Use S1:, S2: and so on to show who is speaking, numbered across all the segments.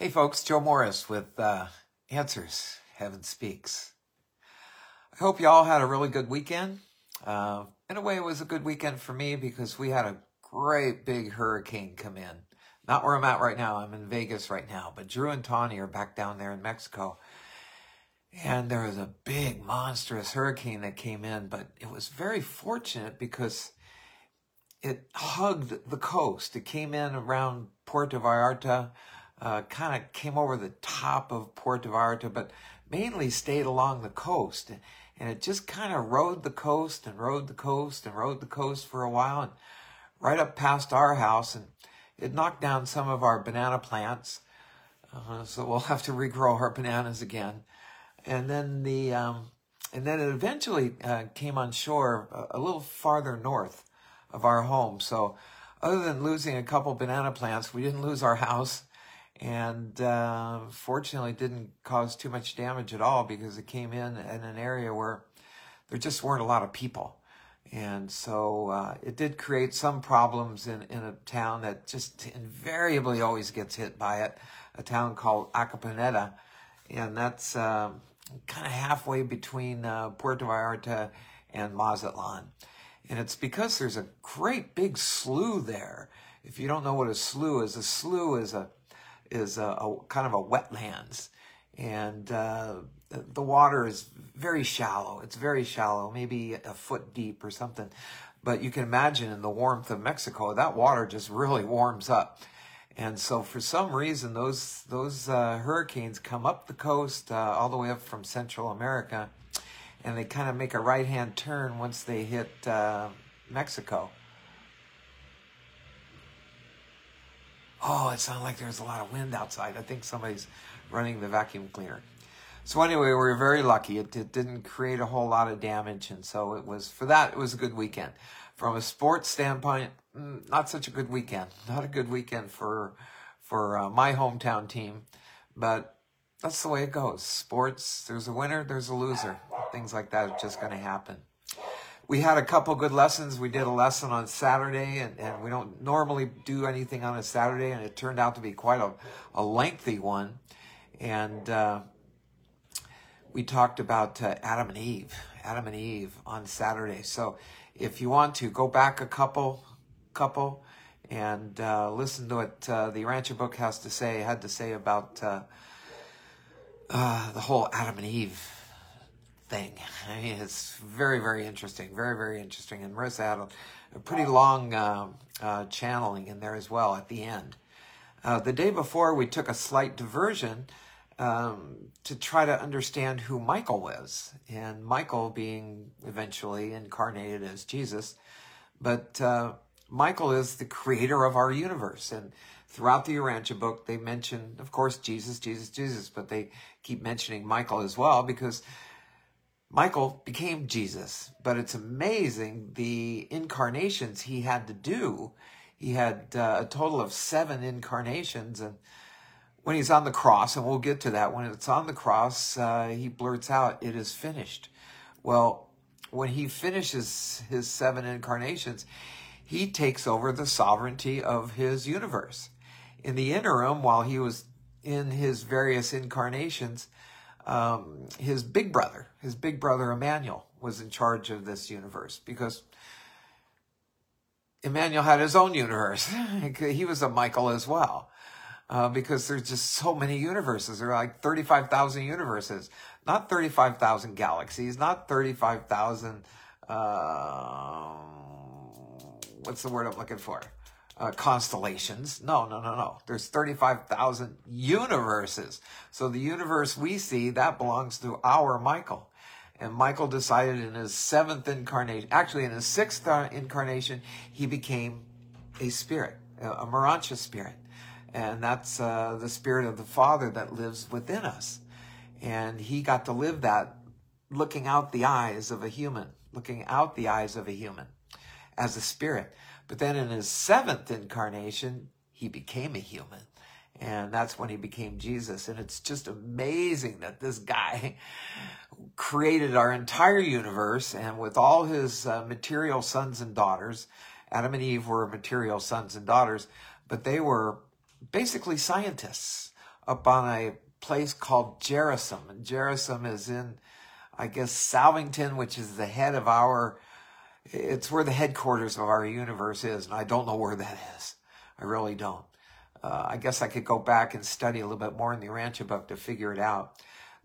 S1: Hey folks, Joe Morris with uh, Answers Heaven Speaks. I hope you all had a really good weekend. Uh, in a way, it was a good weekend for me because we had a great big hurricane come in. Not where I'm at right now. I'm in Vegas right now, but Drew and Tawny are back down there in Mexico. And there was a big, monstrous hurricane that came in, but it was very fortunate because it hugged the coast. It came in around Puerto Vallarta, uh, kind of came over the top of Puerto Vallarta, but mainly stayed along the coast. And it just kind of rode the coast and rode the coast and rode the coast for a while and right up past our house. And it knocked down some of our banana plants. Uh, so we'll have to regrow our bananas again. And then the, um, and then it eventually uh, came on shore a, a little farther north of our home. So other than losing a couple banana plants, we didn't lose our house and uh, fortunately didn't cause too much damage at all because it came in in an area where there just weren't a lot of people. And so uh, it did create some problems in, in a town that just invariably always gets hit by it, a town called Acaponeta. And that's uh, kind of halfway between uh, Puerto Vallarta and Mazatlan. And it's because there's a great big slough there. If you don't know what a slough is, a slough is a is a, a kind of a wetlands, and uh, the water is very shallow. It's very shallow, maybe a foot deep or something. But you can imagine in the warmth of Mexico, that water just really warms up. And so, for some reason, those those uh, hurricanes come up the coast, uh, all the way up from Central America, and they kind of make a right hand turn once they hit uh, Mexico. Oh, it sounded like there's a lot of wind outside. I think somebody's running the vacuum cleaner. So anyway, we were very lucky. It, it didn't create a whole lot of damage, and so it was for that. It was a good weekend. From a sports standpoint, mm, not such a good weekend. Not a good weekend for for uh, my hometown team, but that's the way it goes. Sports, there's a winner, there's a loser. Things like that are just going to happen. We had a couple good lessons. We did a lesson on Saturday, and, and we don't normally do anything on a Saturday, and it turned out to be quite a, a lengthy one. And uh, we talked about uh, Adam and Eve, Adam and Eve on Saturday. So if you want to, go back a couple, couple, and uh, listen to what uh, the Urantia book has to say, had to say about uh, uh, the whole Adam and Eve thing. I mean, it's very, very interesting. Very, very interesting. And Marisa had a, a pretty long uh, uh, channeling in there as well at the end. Uh, the day before, we took a slight diversion um, to try to understand who Michael was, and Michael being eventually incarnated as Jesus. But uh, Michael is the creator of our universe. And throughout the Urantia book, they mention, of course, Jesus, Jesus, Jesus, but they keep mentioning Michael as well because Michael became Jesus. But it's amazing the incarnations he had to do. He had uh, a total of seven incarnations. And when he's on the cross, and we'll get to that, when it's on the cross, uh, he blurts out, It is finished. Well, when he finishes his seven incarnations, he takes over the sovereignty of his universe. In the interim, while he was in his various incarnations, um, his big brother, his big brother Emmanuel, was in charge of this universe because Emmanuel had his own universe. he was a Michael as well. Uh, because there's just so many universes. There are like 35,000 universes, not 35,000 galaxies, not 35,000, uh, what's the word I'm looking for? Uh, constellations. No, no, no, no. There's 35,000 universes. So the universe we see, that belongs to our Michael. And Michael decided in his seventh incarnation, actually in his sixth incarnation, he became a spirit, a Morontia spirit. And that's uh, the spirit of the Father that lives within us. And he got to live that looking out the eyes of a human, looking out the eyes of a human as a spirit. But then in his seventh incarnation, he became a human. And that's when he became Jesus. And it's just amazing that this guy created our entire universe and with all his uh, material sons and daughters. Adam and Eve were material sons and daughters, but they were basically scientists. up on a place called Jerusem. And Jerusem is in, I guess, Salvington, which is the head of our, it's where the headquarters of our universe is. And I don't know where that is. I really don't. Uh, I guess I could go back and study a little bit more in the Urantia book to figure it out.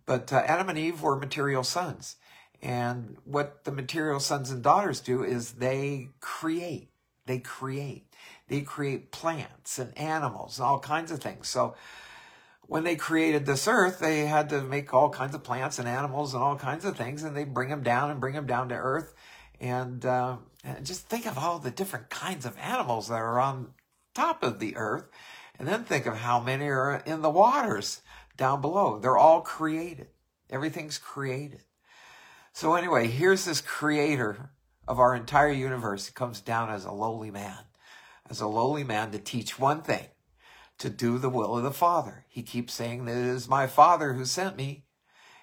S1: But uh, Adam and Eve were material sons. And what the material sons and daughters do is they create. They create. They create plants and animals and all kinds of things. So when they created this earth, they had to make all kinds of plants and animals and all kinds of things, and they bring them down and bring them down to earth. And, uh, just think of all the different kinds of animals that are on top of the earth, and then think of how many are in the waters down below. They're all created. Everything's created. So anyway, here's this creator of our entire universe. He comes down as a lowly man, as a lowly man to teach one thing to do the will of the Father. He keeps saying that it is my Father who sent me,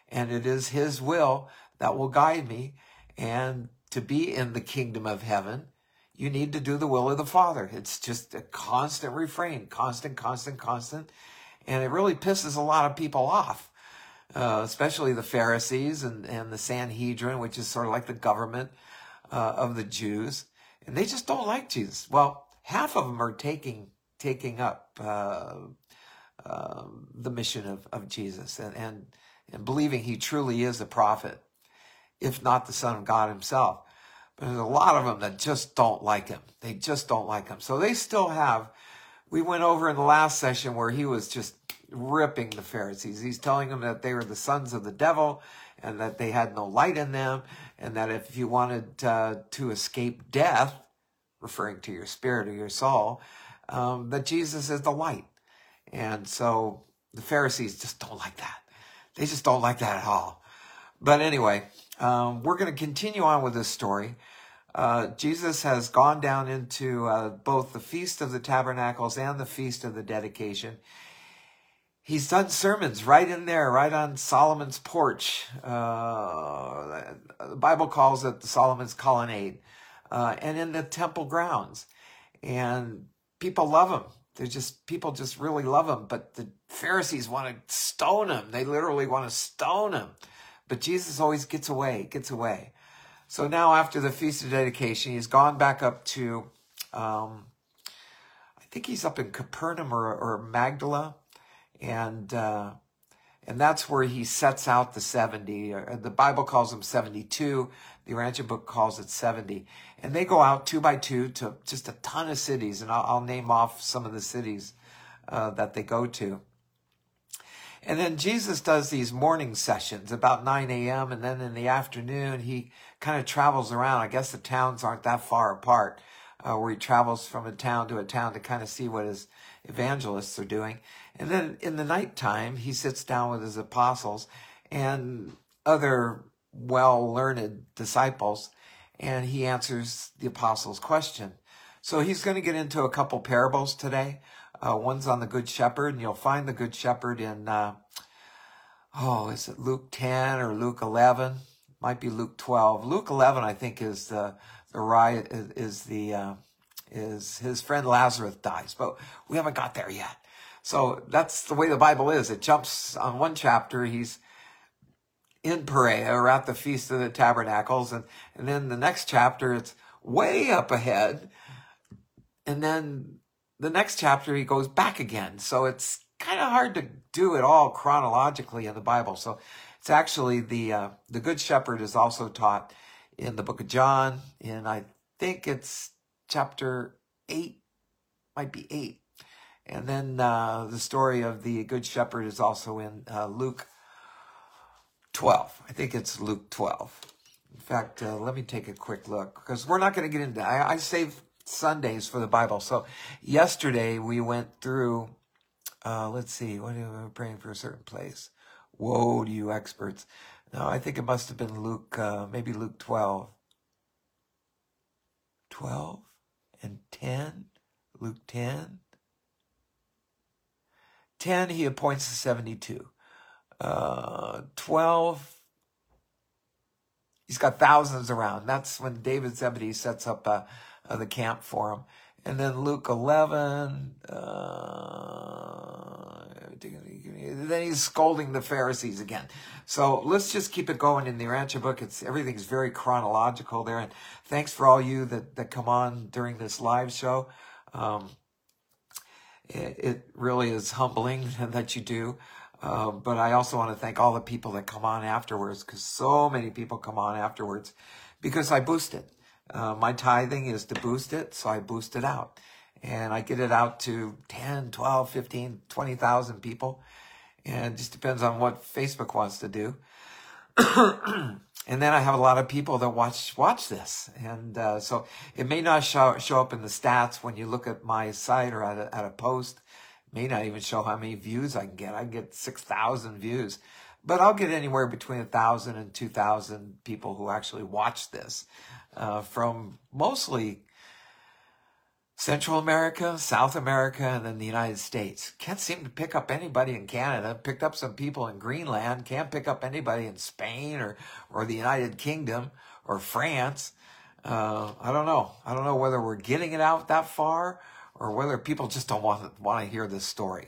S1: and it is His will that will guide me. And to be in the kingdom of heaven, you need to do the will of the Father. It's just a constant refrain, constant, constant, constant. And it really pisses a lot of people off, uh, especially the Pharisees and, and the Sanhedrin, which is sort of like the government uh, of the Jews. And they just don't like Jesus. Well, half of them are taking taking up uh, uh, the mission of, of Jesus and, and, and believing he truly is a prophet, if not the Son of God himself. But there's a lot of them that just don't like him. They just don't like him. So they still have. We went over in the last session where he was just ripping the Pharisees. He's telling them that they were the sons of the devil and that they had no light in them, and that if you wanted uh, to escape death, referring to your spirit or your soul, um, that Jesus is the light. And so the Pharisees just don't like that. They just don't like that at all. But anyway, um, we're going to continue on with this story. Uh, Jesus has gone down into uh, both the Feast of the Tabernacles and the Feast of the Dedication. He's done sermons right in there, right on Solomon's porch. Uh, the Bible calls it Solomon's colonnade, uh, and in the temple grounds. And people love him. They're just people just really love him. But the Pharisees want to stone him. They literally want to stone him. But Jesus always gets away, gets away. So now after the feast of dedication, he's gone back up to, um, I think he's up in Capernaum or, or Magdala, and uh, and that's where he sets out the seventy. The Bible calls them seventy-two. The Urantia book calls it 70. And they go out two by two to just a ton of cities. And I'll, I'll name off some of the cities uh, that they go to. And then Jesus does these morning sessions about 9 a.m. And then in the afternoon, he kind of travels around. I guess the towns aren't that far apart, uh, where he travels from a town to a town to kind of see what his evangelists are doing. And then in the nighttime, he sits down with his apostles and other well learned disciples, and he answers the apostles' question. So he's going to get into a couple parables today. Uh, one's on the Good Shepherd, and you'll find the Good Shepherd in, uh, oh, is it Luke 10 or Luke 11? Might be Luke 12. Luke 11, I think, is the, the riot, is the, uh, is his friend Lazarus dies, but we haven't got there yet. So that's the way the Bible is. It jumps on one chapter. He's, in Perea or at the Feast of the Tabernacles. And, and then the next chapter, it's way up ahead. And then the next chapter, he goes back again. So it's kind of hard to do it all chronologically in the Bible. So it's actually the, uh, the Good Shepherd is also taught in the book of John, and I think it's chapter eight, might be eight. And then uh, the story of the Good Shepherd is also in uh, Luke 12. I think it's Luke 12. In fact, uh, let me take a quick look because we're not going to get into I, I save Sundays for the Bible. So yesterday we went through, uh, let's see, what are we praying for a certain place? Woe to you experts. No, I think it must have been Luke, uh, maybe Luke 12. 12 and 10? Luke 10? 10, he appoints the 72 uh, 12. He's got thousands around. That's when David Zebedee sets up uh, uh, the camp for him. And then Luke 11, uh, then he's scolding the Pharisees again. So let's just keep it going in the Urantia book. It's everything's very chronological there. And thanks for all you that, that come on during this live show. Um, it, it, really is humbling that you do. Uh, but I also want to thank all the people that come on afterwards because so many people come on afterwards because I boost it. Uh, my tithing is to boost it, so I boost it out and I get it out to 10, 12, 15, 20,000 people. And it just depends on what Facebook wants to do. and then I have a lot of people that watch watch this, and uh, so it may not show show up in the stats when you look at my site or at a, at a post. It may not even show how many views I can get. I get six thousand views, but I'll get anywhere between a thousand and two thousand people who actually watch this, uh, from mostly Central America, South America, and then the United States. Can't seem to pick up anybody in Canada. Picked up some people in Greenland. Can't pick up anybody in Spain or, or the United Kingdom or France. Uh, I don't know. I don't know whether we're getting it out that far or whether people just don't want to, want to hear this story.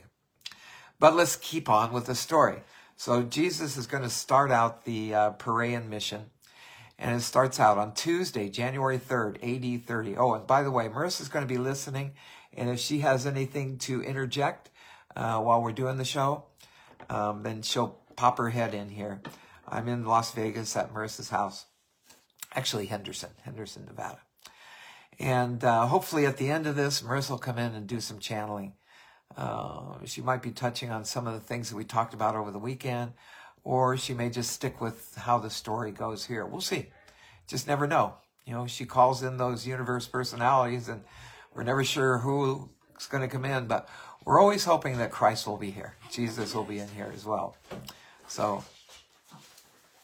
S1: But let's keep on with the story. So Jesus is going to start out the uh, Perean mission and it starts out on Tuesday, January 3rd, AD 30. Oh, and by the way, Marisa's going to be listening, and if she has anything to interject uh, while we're doing the show, um, then she'll pop her head in here. I'm in Las Vegas at Marisa's house, actually Henderson, Henderson, Nevada. And uh, hopefully at the end of this, Marisa will come in and do some channeling. Uh, she might be touching on some of the things that we talked about over the weekend or she may just stick with how the story goes here. We'll see. Just never know. You know, she calls in those universe personalities, and we're never sure who's going to come in, but we're always hoping that Christ will be here. Jesus will be in here as well. So,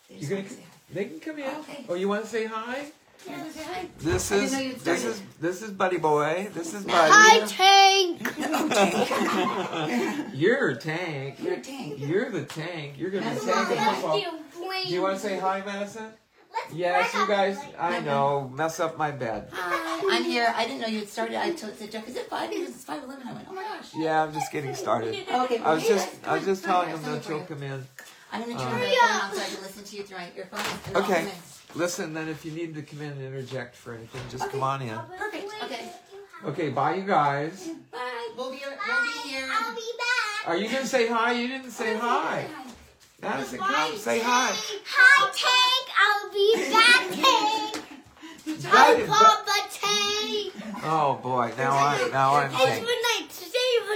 S1: you gonna, they can come in. Okay. Oh, you want to say hi? This is this is this is Buddy Boy. This is Buddy.
S2: Hi, Tank.
S1: You're a tank.
S3: You're a tank.
S1: You're the tank. You're gonna be tank the football. Do you want to say hi, Madison? Yes, you guys. I know. Mess up my bed.
S3: Hi, I'm here. I didn't know you had started. I told said Jeff, is it five? Because it's five eleven. I went, oh my gosh.
S1: Yeah, I'm just getting started.
S3: Okay.
S1: I was just I was just telling him that you'll come in.
S3: I'm gonna turn um, the phone on so I can listen to you through my earphones.
S1: Okay. Listen, then if you need to come in and interject for anything, just
S3: okay.
S1: come on in.
S3: Perfect. Okay.
S1: Okay, bye you guys.
S3: Bye. We'll be, we'll be here.
S2: I'll be back.
S1: Are you going to say hi? You didn't say hi. Madison, come say hi.
S2: Hi, Tank. I'll be back, Tank. Hi, Papa Tank.
S1: Oh boy, now I now I'm Tank.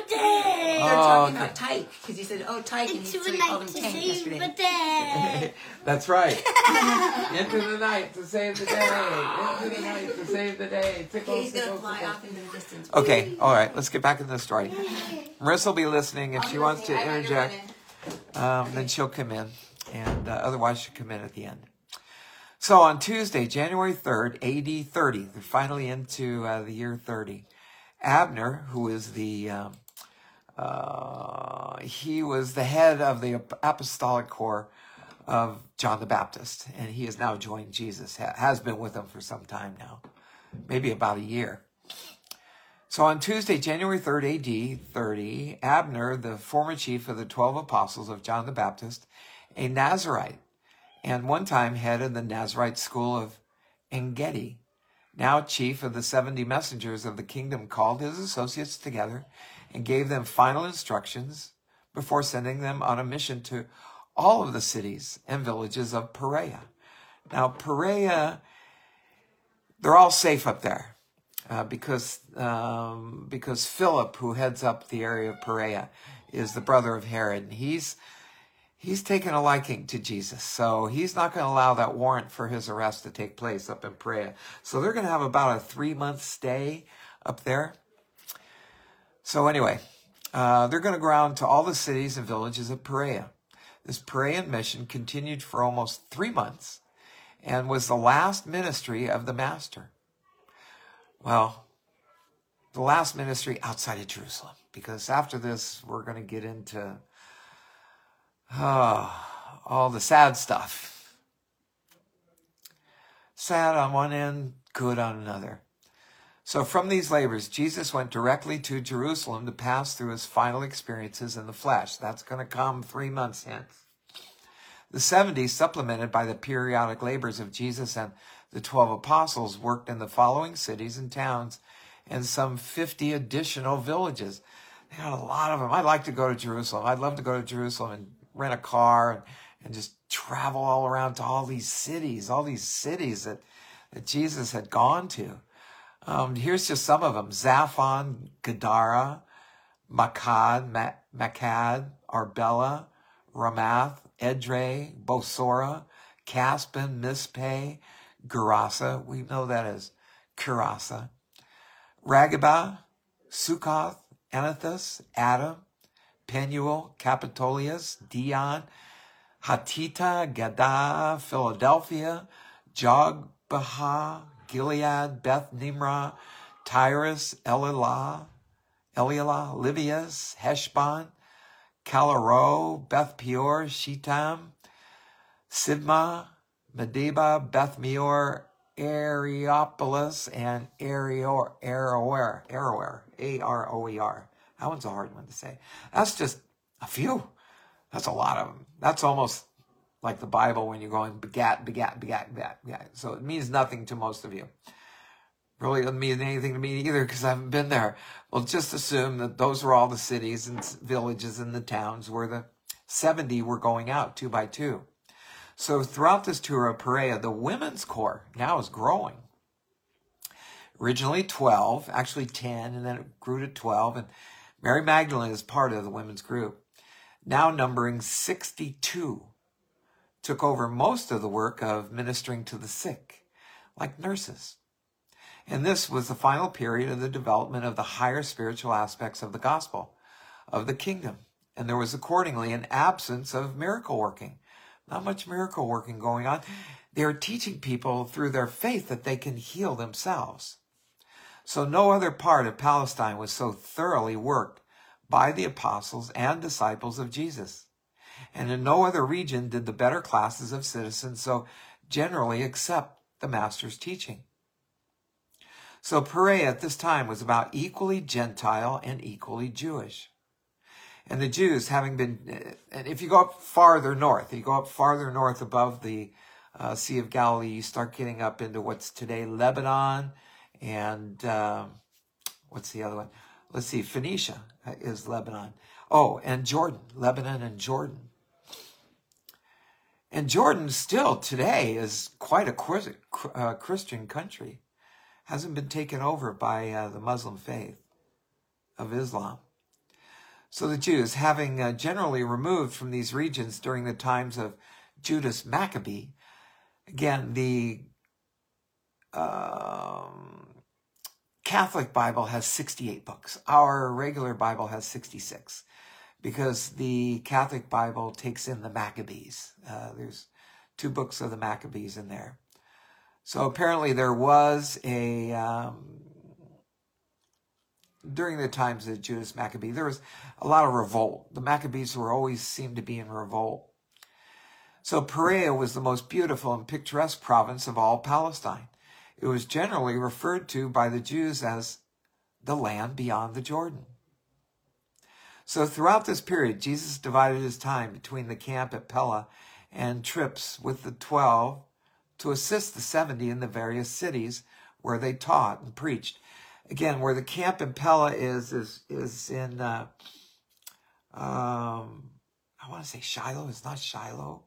S3: Day. Oh, talking okay. about Tyke because you said, "Oh, Tyke," and you
S2: so
S3: called him Tank
S2: yesterday.
S1: That's right. into the night to save the day. Into the night to save the day.
S3: Tickle, He's gonna fly off into the distance.
S1: Okay, all right. Let's get back into the story. Marisa will be listening. If I'll she wants to interject, um, then she'll come in, and uh, otherwise she'll come in at the end. So on Tuesday, January 3rd, AD 30, they're finally into uh, the year 30. Abner, who is the um, uh, he was the head of the apostolic corps of John the Baptist, and he has now joined Jesus, has been with him for some time now, maybe about a year. So on Tuesday, January 3rd AD 30, Abner, the former chief of the 12 apostles of John the Baptist, a Nazarite, and one time head of the Nazarite school of Engedi, now chief of the 70 messengers of the kingdom, called his associates together and gave them final instructions before sending them on a mission to all of the cities and villages of Perea. Now, Perea, they're all safe up there uh, because um, because Philip, who heads up the area of Perea, is the brother of Herod, and he's he's taken a liking to Jesus, so he's not going to allow that warrant for his arrest to take place up in Perea. So they're going to have about a three month stay up there. So anyway, uh, they're going to go around to all the cities and villages of Perea. This Perean mission continued for almost three months and was the last ministry of the Master. Well, the last ministry outside of Jerusalem, because after this, we're going to get into uh, all the sad stuff. Sad on one end, good on another. So from these labors, Jesus went directly to Jerusalem to pass through his final experiences in the flesh. That's going to come three months hence. The 70, supplemented by the periodic labors of Jesus and the 12 apostles, worked in the following cities and towns and some 50 additional villages. They got a lot of them. I'd like to go to Jerusalem. I'd love to go to Jerusalem and rent a car and, just travel all around to all these cities, all these cities that, that Jesus had gone to. Um, here's just some of them. Zaphon, Gadara, Macad, Macad, Arbela, Ramath, Edrei, Bosora, Caspin, Mizpeh, Gerasa. We know that as Kurasa. Ragaba, Sukkoth, Amathus, Adam, Penuel, Capitolias, Dion, Hatita, Gada, Philadelphia, Jogbehah, Gilead, Beth Nimrah, Tyrus, Elealah, Elealah, Livias, Heshbon, Calaro, Beth Peor, Shittim, Sibma, Medeba, Beth Meor, Areopolis, and Areor, Aroer, Aroer, A-R-O-E-R. That one's a hard one to say. That's just a few. That's a lot of them. That's almost like the Bible when you're going begat, begat, begat, begat, begat. So it means nothing to most of you. Really doesn't mean anything to me either because I haven't been there. Well, just assume that those were all the cities and villages and the towns where the 70 were going out two by two. So throughout this tour of Perea, the women's corps now is growing. Originally 12, actually 10, and then it grew to 12. And Mary Magdalene is part of the women's group, now numbering 62 took over most of the work of ministering to the sick, like nurses. And this was the final period of the development of the higher spiritual aspects of the gospel, of the kingdom. And there was accordingly an absence of miracle working. Not much miracle working going on. They are teaching people through their faith that they can heal themselves. So no other part of Palestine was so thoroughly worked by the apostles and disciples of Jesus and in no other region did the better classes of citizens so generally accept the master's teaching. So Perea at this time was about equally Gentile and equally Jewish. And the Jews having been, and if you go up farther north, you go up farther north above the uh, Sea of Galilee, you start getting up into what's today Lebanon and uh, what's the other one? Let's see, Phoenicia is Lebanon. Oh, and Jordan, Lebanon and Jordan. And Jordan still today is quite a uh, Christian country. Hasn't been taken over by uh, the Muslim faith of Islam. So the Jews, having uh, generally removed from these regions during the times of Judas Maccabee, again, the um, Catholic Bible has 68 books. Our regular Bible has 66 because the Catholic Bible takes in the Maccabees. Uh, there's two books of the Maccabees in there. So apparently there was a, um, during the times of Judas Maccabee, there was a lot of revolt. The Maccabees were always seemed to be in revolt. So Perea was the most beautiful and picturesque province of all Palestine. It was generally referred to by the Jews as the land beyond the Jordan. So throughout this period, Jesus divided his time between the camp at Pella and trips with the 12 to assist the 70 in the various cities where they taught and preached. Again, where the camp in Pella is, is, is in, uh, um, I want to say Shiloh. It's not Shiloh.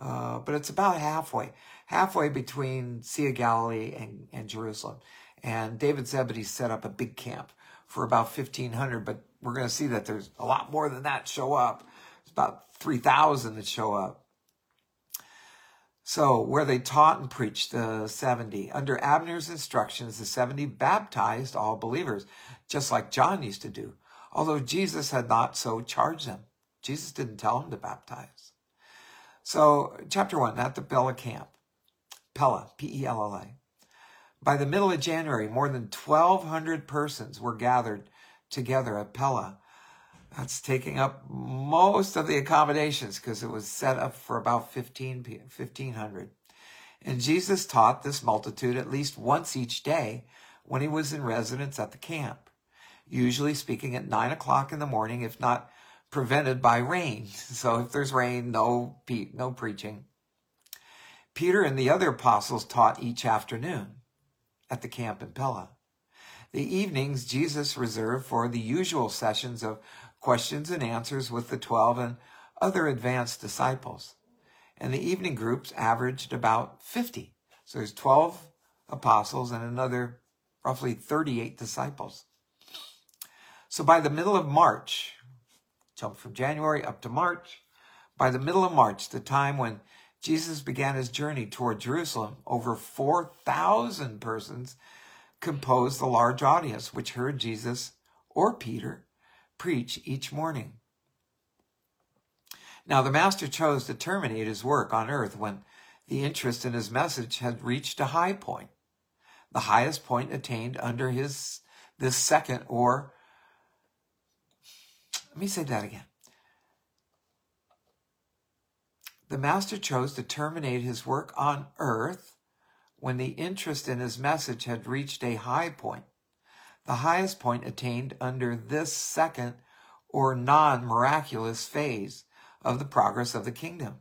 S1: Uh, but it's about halfway, halfway between Sea of Galilee and, and Jerusalem. And David Zebedee set up a big camp for about 1,500, but we're going to see that there's a lot more than that show up. It's about 3,000 that show up. So, where they taught and preached the 70. Under Abner's instructions, the 70 baptized all believers, just like John used to do, although Jesus had not so charged them. Jesus didn't tell them to baptize. So, chapter 1, at the Pella camp. Pella, P E L L A. By the middle of January, more than 1,200 persons were gathered together at Pella. That's taking up most of the accommodations because it was set up for about 15, 1500. And Jesus taught this multitude at least once each day when he was in residence at the camp, usually speaking at nine o'clock in the morning, if not prevented by rain. So if there's rain, no, no preaching. Peter and the other apostles taught each afternoon at the camp in Pella. The evenings Jesus reserved for the usual sessions of questions and answers with the twelve and other advanced disciples. And the evening groups averaged about 50. So there's 12 apostles and another roughly 38 disciples. So by the middle of March, jump from January up to March, by the middle of March, the time when Jesus began his journey toward Jerusalem, over 4,000 persons composed the large audience which heard Jesus or Peter preach each morning. Now, the Master chose to terminate his work on earth when the interest in his message had reached a high point, the highest point attained under his this second or let me say that again. The Master chose to terminate his work on earth when the interest in his message had reached a high point, the highest point attained under this second or non miraculous phase of the progress of the kingdom.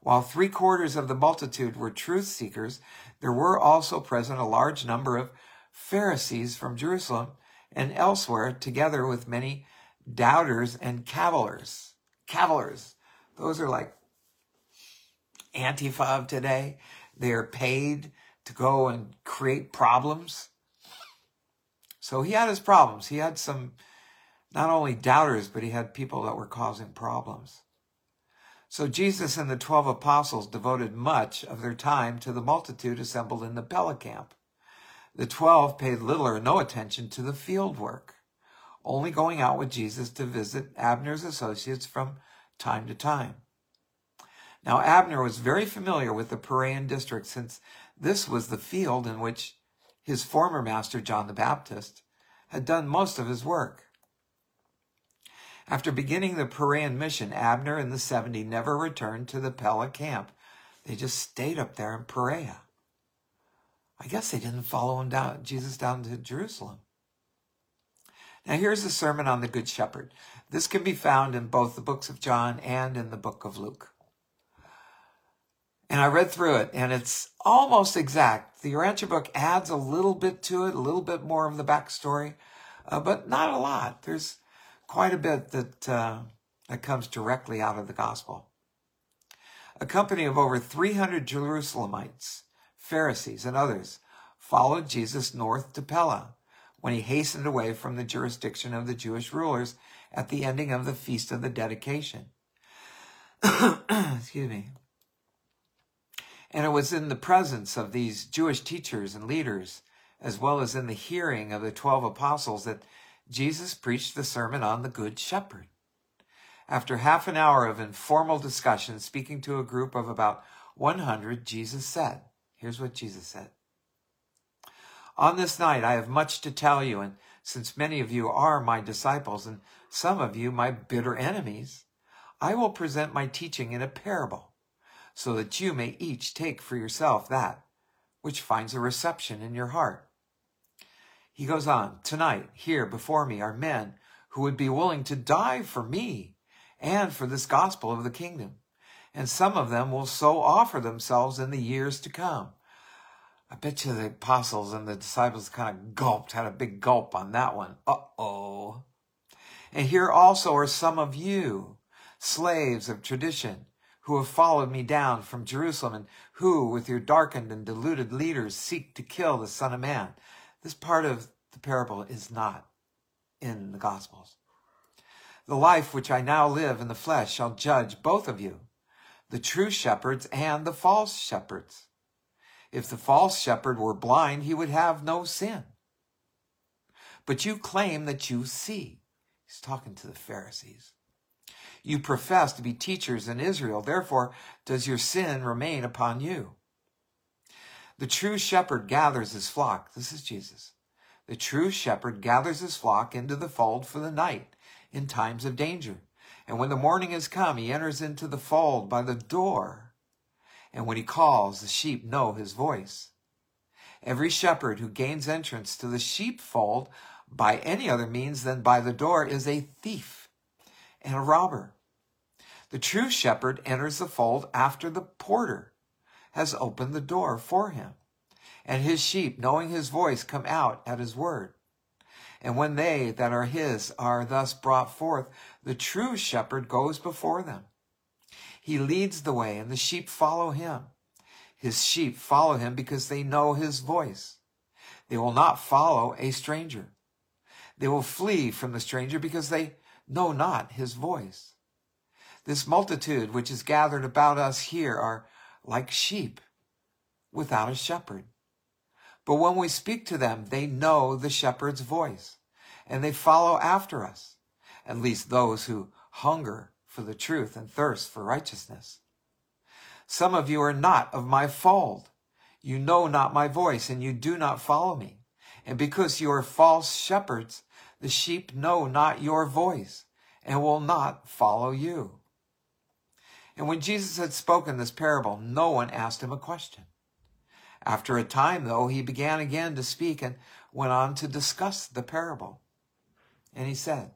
S1: While three quarters of the multitude were truth seekers, there were also present a large number of Pharisees from Jerusalem and elsewhere, together with many doubters and cavillers. Cavillers. Those are like Antifa of today. They're paid to go and create problems. So he had his problems. He had some, not only doubters, but he had people that were causing problems. So Jesus and the 12 apostles devoted much of their time to the multitude assembled in the Pella camp. The 12 paid little or no attention to the field work, only going out with Jesus to visit Abner's associates from time to time. Now, Abner was very familiar with the Perean district since this was the field in which his former master, John the Baptist, had done most of his work. After beginning the Perean mission, Abner and the 70 never returned to the Pella camp. They just stayed up there in Perea. I guess they didn't follow him down, Jesus down to Jerusalem. Now here's the sermon on the Good Shepherd. This can be found in both the books of John and in the book of Luke. And I read through it and it's almost exact. The Urantia book adds a little bit to it, a little bit more of the backstory, uh, but not a lot. There's quite a bit that, uh, that comes directly out of the gospel. A company of over 300 Jerusalemites, Pharisees, and others followed Jesus north to Pella when he hastened away from the jurisdiction of the Jewish rulers at the ending of the Feast of the Dedication. Excuse me. And it was in the presence of these Jewish teachers and leaders, as well as in the hearing of the 12 apostles, that Jesus preached the sermon on the Good Shepherd. After half an hour of informal discussion, speaking to a group of about 100, Jesus said, Here's what Jesus said. On this night, I have much to tell you, and since many of you are my disciples and some of you my bitter enemies, I will present my teaching in a parable so that you may each take for yourself that which finds a reception in your heart. He goes on, Tonight, here before me are men who would be willing to die for me and for this gospel of the kingdom. And some of them will so offer themselves in the years to come. I bet you the apostles and the disciples kind of gulped, had a big gulp on that one. Uh oh. And here also are some of you, slaves of tradition, who have followed me down from Jerusalem and who, with your darkened and deluded leaders, seek to kill the Son of Man. This part of the parable is not in the Gospels. The life which I now live in the flesh shall judge both of you, the true shepherds and the false shepherds. If the false shepherd were blind, he would have no sin. But you claim that you see. He's talking to the Pharisees. You profess to be teachers in Israel. Therefore, does your sin remain upon you? The true shepherd gathers his flock. This is Jesus. The true shepherd gathers his flock into the fold for the night in times of danger. And when the morning has come, he enters into the fold by the door. And when he calls, the sheep know his voice. Every shepherd who gains entrance to the sheepfold by any other means than by the door is a thief and a robber. The true shepherd enters the fold after the porter has opened the door for him. And his sheep, knowing his voice, come out at his word. And when they that are his are thus brought forth, the true shepherd goes before them. He leads the way, and the sheep follow him. His sheep follow him because they know his voice. They will not follow a stranger. They will flee from the stranger because they know not his voice. This multitude which is gathered about us here are like sheep without a shepherd. But when we speak to them, they know the shepherd's voice and they follow after us, at least those who hunger for the truth and thirst for righteousness. Some of you are not of my fold. You know not my voice and you do not follow me. And because you are false shepherds, the sheep know not your voice and will not follow you. And when Jesus had spoken this parable, no one asked him a question. After a time, though, he began again to speak and went on to discuss the parable. And he said,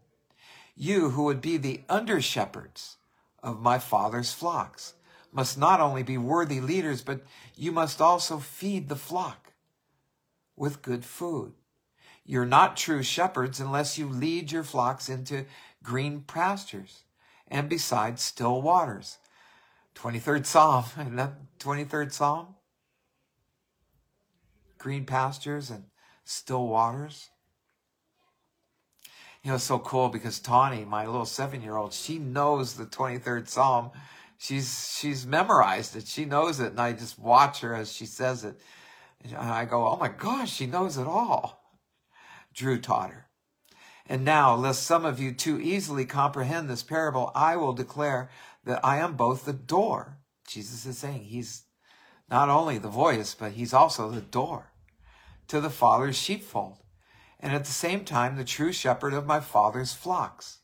S1: You who would be the under shepherds of my father's flocks must not only be worthy leaders, but you must also feed the flock with good food. You're not true shepherds unless you lead your flocks into green pastures and beside still waters. 23rd Psalm, isn't that 23rd Psalm? Green pastures and still waters. You know, it's so cool because Tawny, my little seven year old, she knows the 23rd Psalm. She's, she's memorized it. She knows it. And I just watch her as she says it. And I go, oh my gosh, she knows it all. Drew taught her. And now, lest some of you too easily comprehend this parable, I will declare that I am both the door. Jesus is saying he's not only the voice, but he's also the door to the Father's sheepfold, and at the same time the true shepherd of my Father's flocks.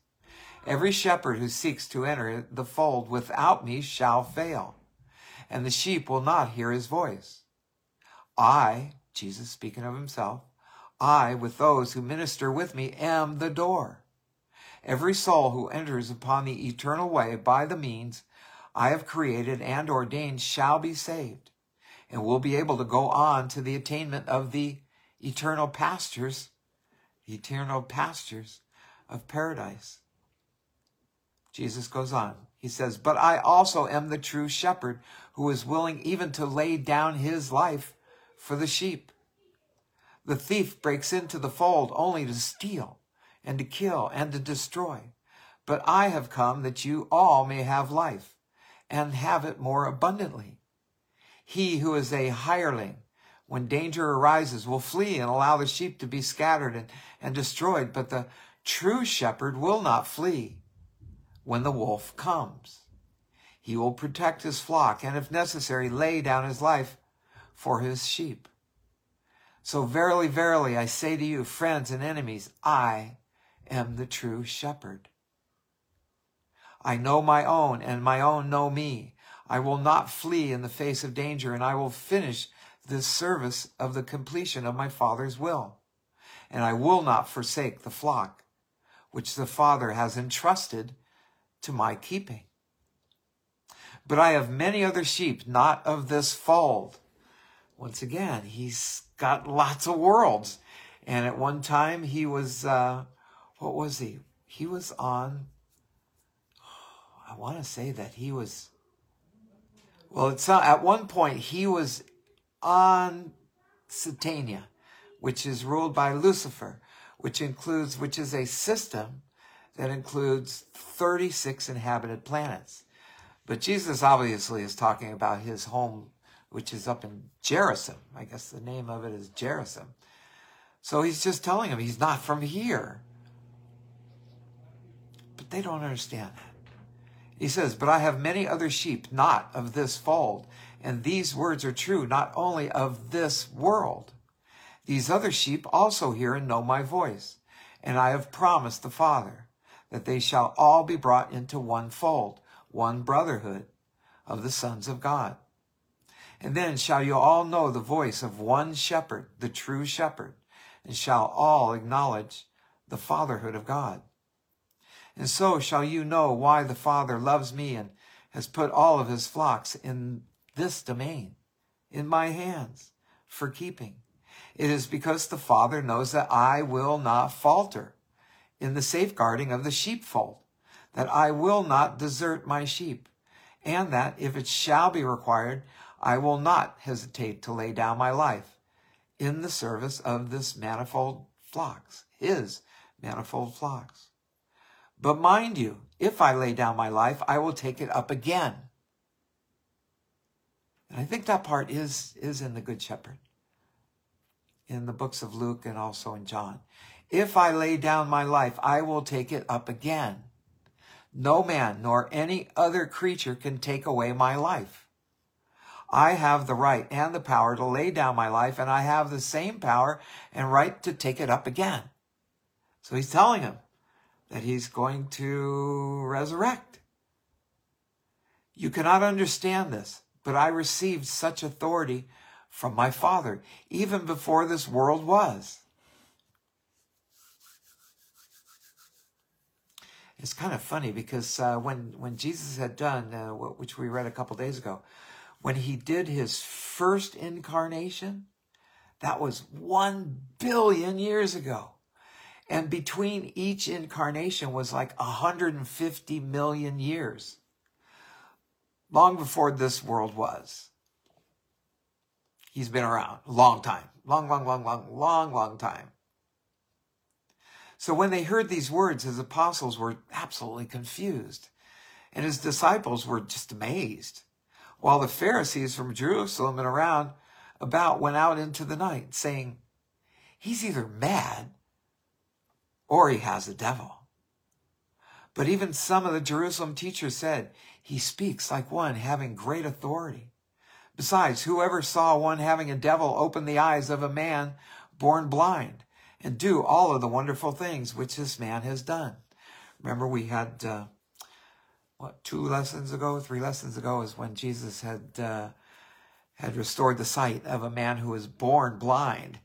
S1: Every shepherd who seeks to enter the fold without me shall fail, and the sheep will not hear his voice. I, Jesus speaking of himself, I, with those who minister with me, am the door. Every soul who enters upon the eternal way by the means I have created and ordained shall be saved and will be able to go on to the attainment of the eternal pastures, the eternal pastures of paradise. Jesus goes on. He says, But I also am the true shepherd who is willing even to lay down his life for the sheep. The thief breaks into the fold only to steal and to kill and to destroy. But I have come that you all may have life and have it more abundantly. He who is a hireling, when danger arises, will flee and allow the sheep to be scattered and, and destroyed. But the true shepherd will not flee when the wolf comes. He will protect his flock and, if necessary, lay down his life for his sheep. So verily, verily, I say to you, friends and enemies, I am the true shepherd. I know my own, and my own know me. I will not flee in the face of danger, and I will finish this service of the completion of my Father's will. And I will not forsake the flock, which the Father has entrusted to my keeping. But I have many other sheep, not of this fold. Once again, he's got lots of worlds. And at one time he was, uh, what was he? He was on, I want to say that he was, well, it's not, at one point he was on Satania, which is ruled by Lucifer, which includes, which is a system that includes 36 inhabited planets. But Jesus obviously is talking about his home which is up in Jerusem. I guess the name of it is Jerusem. So he's just telling him he's not from here. But they don't understand that. He says, But I have many other sheep not of this fold. And these words are true not only of this world. These other sheep also hear and know my voice. And I have promised the Father that they shall all be brought into one fold, one brotherhood of the sons of God. And then shall you all know the voice of one shepherd, the true shepherd, and shall all acknowledge the fatherhood of God. And so shall you know why the Father loves me and has put all of his flocks in this domain, in my hands, for keeping. It is because the Father knows that I will not falter in the safeguarding of the sheepfold, that I will not desert my sheep, and that if it shall be required, I will not hesitate to lay down my life in the service of this manifold flocks, his manifold flocks. But mind you, if I lay down my life, I will take it up again. And I think that part is, is in the Good Shepherd, in the books of Luke and also in John. If I lay down my life, I will take it up again. No man nor any other creature can take away my life. I have the right and the power to lay down my life, and I have the same power and right to take it up again. So he's telling him that he's going to resurrect. You cannot understand this, but I received such authority from my Father, even before this world was. It's kind of funny because uh, when when Jesus had done, uh, which we read a couple days ago, when he did his first incarnation, that was one billion years ago. And between each incarnation was like 150 million years. Long before this world was. He's been around a long time. Long, long, long, long, long, long time. So when they heard these words, his apostles were absolutely confused. And his disciples were just amazed. While the Pharisees from Jerusalem and around about went out into the night, saying, He's either mad or he has a devil. But even some of the Jerusalem teachers said, he speaks like one having great authority. Besides, whoever saw one having a devil open the eyes of a man born blind and do all of the wonderful things which this man has done? Remember, we had, uh, what, two lessons ago, three lessons ago is when Jesus had, uh, had restored the sight of a man who was born blind.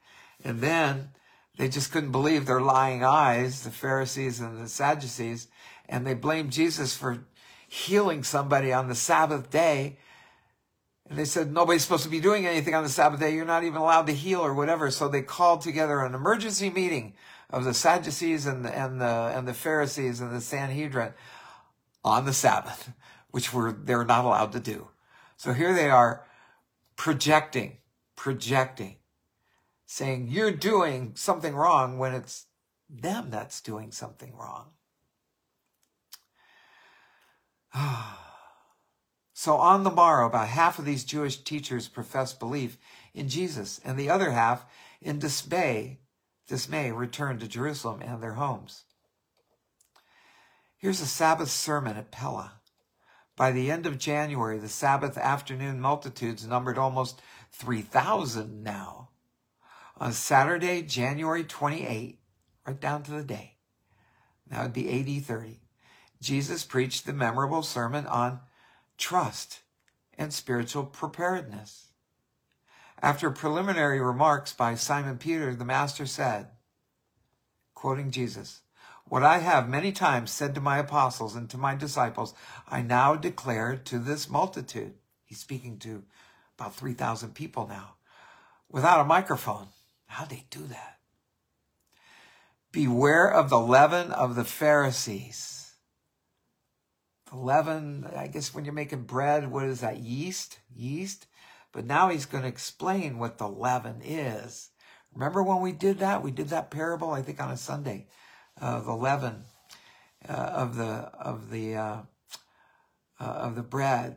S1: And then they just couldn't believe their lying eyes, the Pharisees and the Sadducees, and they blamed Jesus for healing somebody on the Sabbath day. And they said, nobody's supposed to be doing anything on the Sabbath day. You're not even allowed to heal or whatever. So they called together an emergency meeting of the Sadducees and the, and the, and the Pharisees and the Sanhedrin on the Sabbath, which were, they were not allowed to do. So here they are projecting, projecting saying you're doing something wrong when it's them that's doing something wrong. so on the morrow, about half of these Jewish teachers professed belief in Jesus, and the other half, in dismay, dismay, returned to Jerusalem and their homes. Here's a Sabbath sermon at Pella. By the end of January, the Sabbath afternoon multitudes numbered almost 3,000 now on Saturday, January 28, right down to the day. That would be AD 30. Jesus preached the memorable sermon on trust and spiritual preparedness. After preliminary remarks by Simon Peter, the Master said, quoting Jesus, What I have many times said to my apostles and to my disciples, I now declare to this multitude. He's speaking to about 3,000 people now without a microphone. How'd they do that? Beware of the leaven of the Pharisees. The leaven, I guess when you're making bread, what is that? Yeast? Yeast? But now he's going to explain what the leaven is. Remember when we did that? We did that parable, I think, on a Sunday, uh, the leaven uh, of the of the uh, uh, of the bread,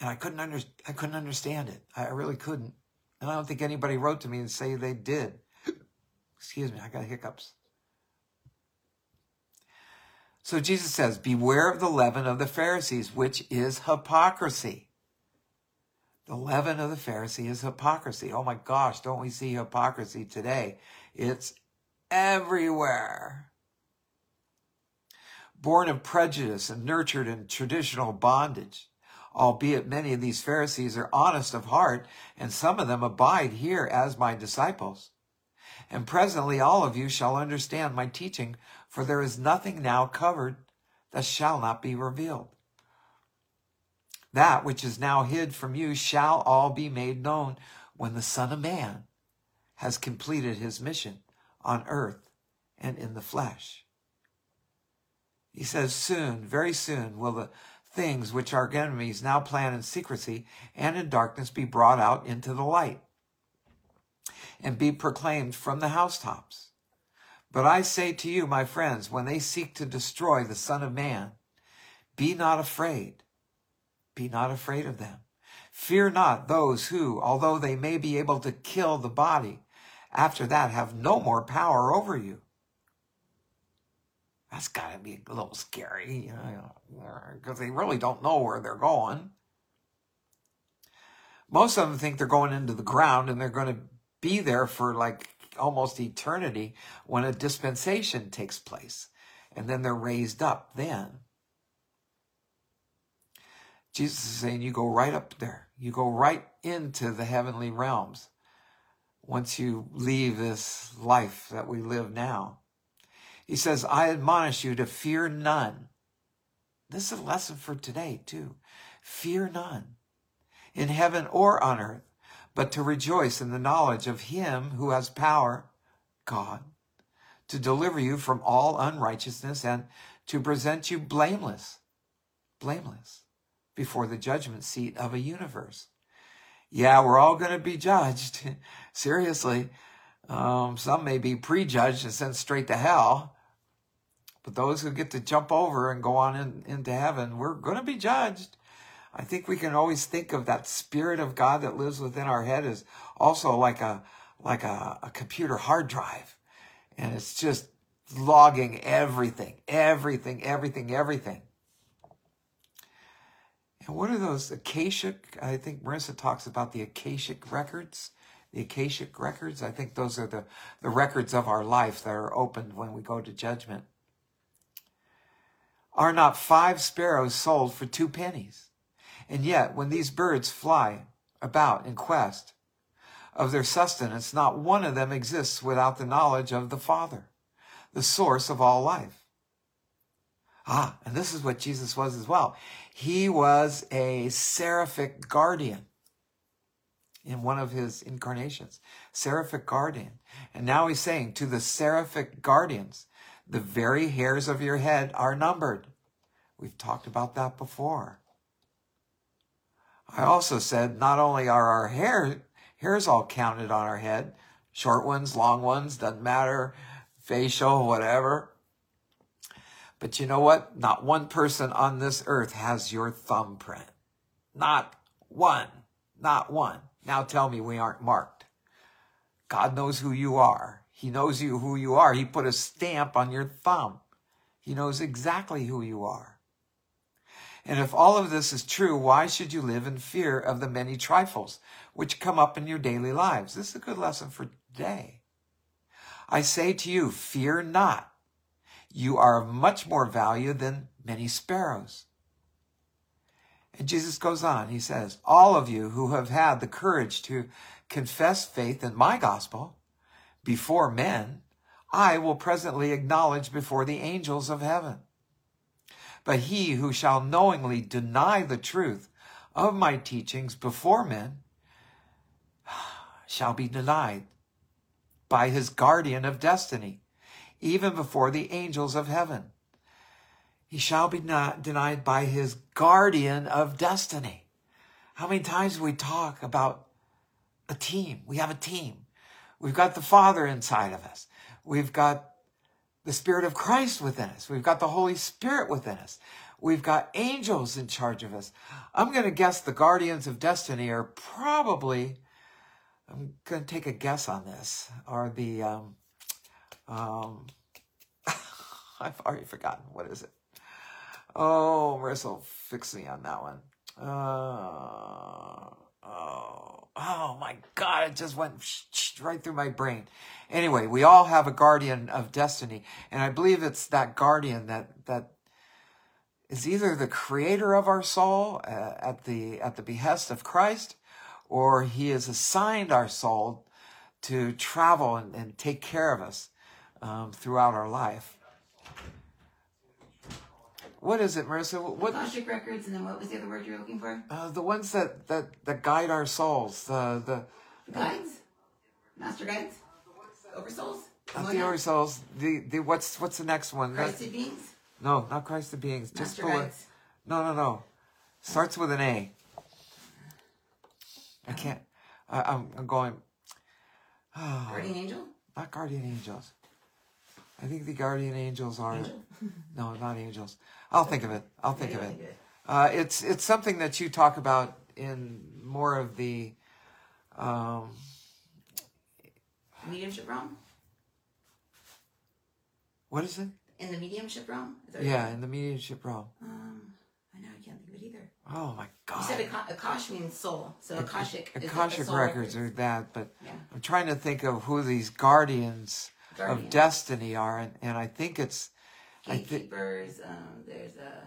S1: and I couldn't under I couldn't understand it. I really couldn't. And I don't think anybody wrote to me and say they did. Excuse me, I got hiccups. So Jesus says, Beware of the leaven of the Pharisees, which is hypocrisy. The leaven of the Pharisee is hypocrisy. Oh my gosh, don't we see hypocrisy today? It's everywhere. Born of prejudice and nurtured in traditional bondage, albeit many of these Pharisees are honest of heart, and some of them abide here as my disciples. And presently all of you shall understand my teaching, for there is nothing now covered that shall not be revealed. That which is now hid from you shall all be made known when the Son of Man has completed his mission on earth and in the flesh. He says, soon, very soon will the things which our enemies now plan in secrecy and in darkness be brought out into the light and be proclaimed from the housetops. But I say to you, my friends, when they seek to destroy the Son of Man, be not afraid. Be not afraid of them. Fear not those who, although they may be able to kill the body, after that have no more power over you. That's got to be a little scary, because they really don't know where they're going. Most of them think they're going into the ground and they're going to be there for like almost eternity when a dispensation takes place. And then they're raised up then. Jesus is saying you go right up there. You go right into the heavenly realms once you leave this life that we live now. He says, I admonish you to fear none. This is a lesson for today, too. Fear none in heaven or on earth, but to rejoice in the knowledge of him who has power, God, to deliver you from all unrighteousness and to present you blameless, blameless before the judgment seat of a universe. Yeah, we're all going to be judged. Seriously. Um, some may be prejudged and sent straight to hell. But those who get to jump over and go on in, into heaven, we're going to be judged. I think we can always think of that spirit of God that lives within our head as also like a like a, a computer hard drive. And it's just logging everything, everything, everything, everything. And what are those Akashic? I think Marisa talks about the Akashic records. The Akashic records. I think those are the, the records of our life that are opened when we go to judgment. Are not five sparrows sold for two pennies? And yet, when these birds fly about in quest of their sustenance, not one of them exists without the knowledge of the Father, the source of all life. Ah, and this is what Jesus was as well. He was a seraphic guardian in one of his incarnations, seraphic guardian. And now he's saying to the seraphic guardians, the very hairs of your head are numbered. We've talked about that before. I also said not only are our hair hairs all counted on our head, short ones, long ones, doesn't matter, facial, whatever. But you know what? Not one person on this earth has your thumbprint. Not one. Not one. Now tell me we aren't marked. God knows who you are. He knows you who you are. He put a stamp on your thumb. He knows exactly who you are. And if all of this is true, why should you live in fear of the many trifles which come up in your daily lives? This is a good lesson for today. I say to you, fear not. You are of much more value than many sparrows. And Jesus goes on, he says, all of you who have had the courage to confess faith in my gospel before men, I will presently acknowledge before the angels of heaven. But he who shall knowingly deny the truth of my teachings before men shall be denied by his guardian of destiny, even before the angels of heaven. He shall be not denied by his guardian of destiny. How many times we talk about a team? We have a team. We've got the Father inside of us. We've got the Spirit of Christ within us. We've got the Holy Spirit within us. We've got angels in charge of us. I'm going to guess the guardians of destiny are probably, I'm going to take a guess on this, are the, um, um, I've already forgotten. What is it? Oh, Marisa fix me on that one. Uh, oh, oh my God, it just went right through my brain. Anyway, we all have a guardian of destiny, and I believe it's that guardian that that is either the creator of our soul uh, at the at the behest of Christ, or he has assigned our soul to travel and, and take care of us um, throughout our life. What is it, Marisa? What
S3: Akashic records, and then what was the other word you were looking for?
S1: uh, the ones that, that that guide our souls? The the
S3: The guides, master guides, oversouls,
S1: not the our souls. The the what's what's the next one? That-
S3: Christed beings,
S1: no, not Christ the beings. Just
S3: master
S1: below-
S3: guides.
S1: No, no, no. Starts with an A. I can't. I, I'm, I'm going.
S3: Guardian angel?
S1: Not guardian angels. I think the guardian angels are.
S3: Angel?
S1: No, not angels. I'll think of it. I'll think
S3: Yeah,
S1: of it.
S3: of.
S1: Uh, it's it's something that you talk about in more of the. Um,
S3: Mediumship realm?
S1: what is it?
S3: In the mediumship realm?
S1: Yeah, in the mediumship realm.
S3: Um, I know I can't think of it either.
S1: Oh my god!
S3: You said. Akash, means soul, so Akashic. is a- a
S1: Akashic
S3: soul
S1: records are that, but
S3: Yeah.
S1: I'm trying to think of who these guardians of destiny are, and, and I think it's I thi-
S3: Gatekeepers. um, there's a.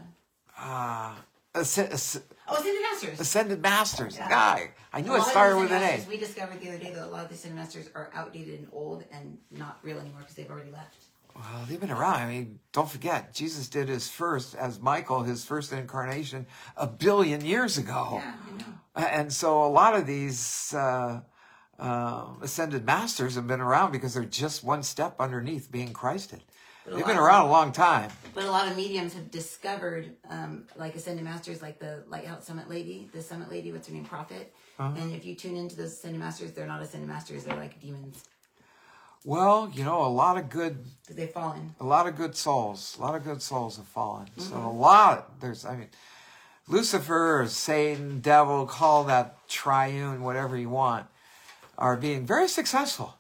S1: ah asc- asc-
S3: Oh, Ascended Masters.
S1: ascended masters.
S3: Yeah.
S1: Guy, I knew it started with an A.
S3: We discovered the other day that a lot of the Ascended Masters are outdated and old and not real anymore because they've already left.
S1: Well, they've been around. I mean, don't forget, Jesus did his first as Michael, his first incarnation, a billion years ago.
S3: Yeah, I know.
S1: And so a lot of these uh, uh, ascended masters have been around because they're just one step underneath being Christed. They've been
S3: of-
S1: around a long time.
S3: But a lot of mediums have discovered, um, like Ascended Masters, like the Lighthouse Summit lady, the Summit lady, what's her name, Prophet.
S1: Uh-huh.
S3: And if you tune into those Ascended Masters, they're not Ascended Masters, they're like demons
S1: Well, you know, a lot of good,
S3: they've fallen.
S1: a lot of good souls, a lot of good souls have fallen. So
S3: Mm-hmm.
S1: a lot. There's, I mean, Lucifer Satan, devil, call that triune, whatever you want, are being very successful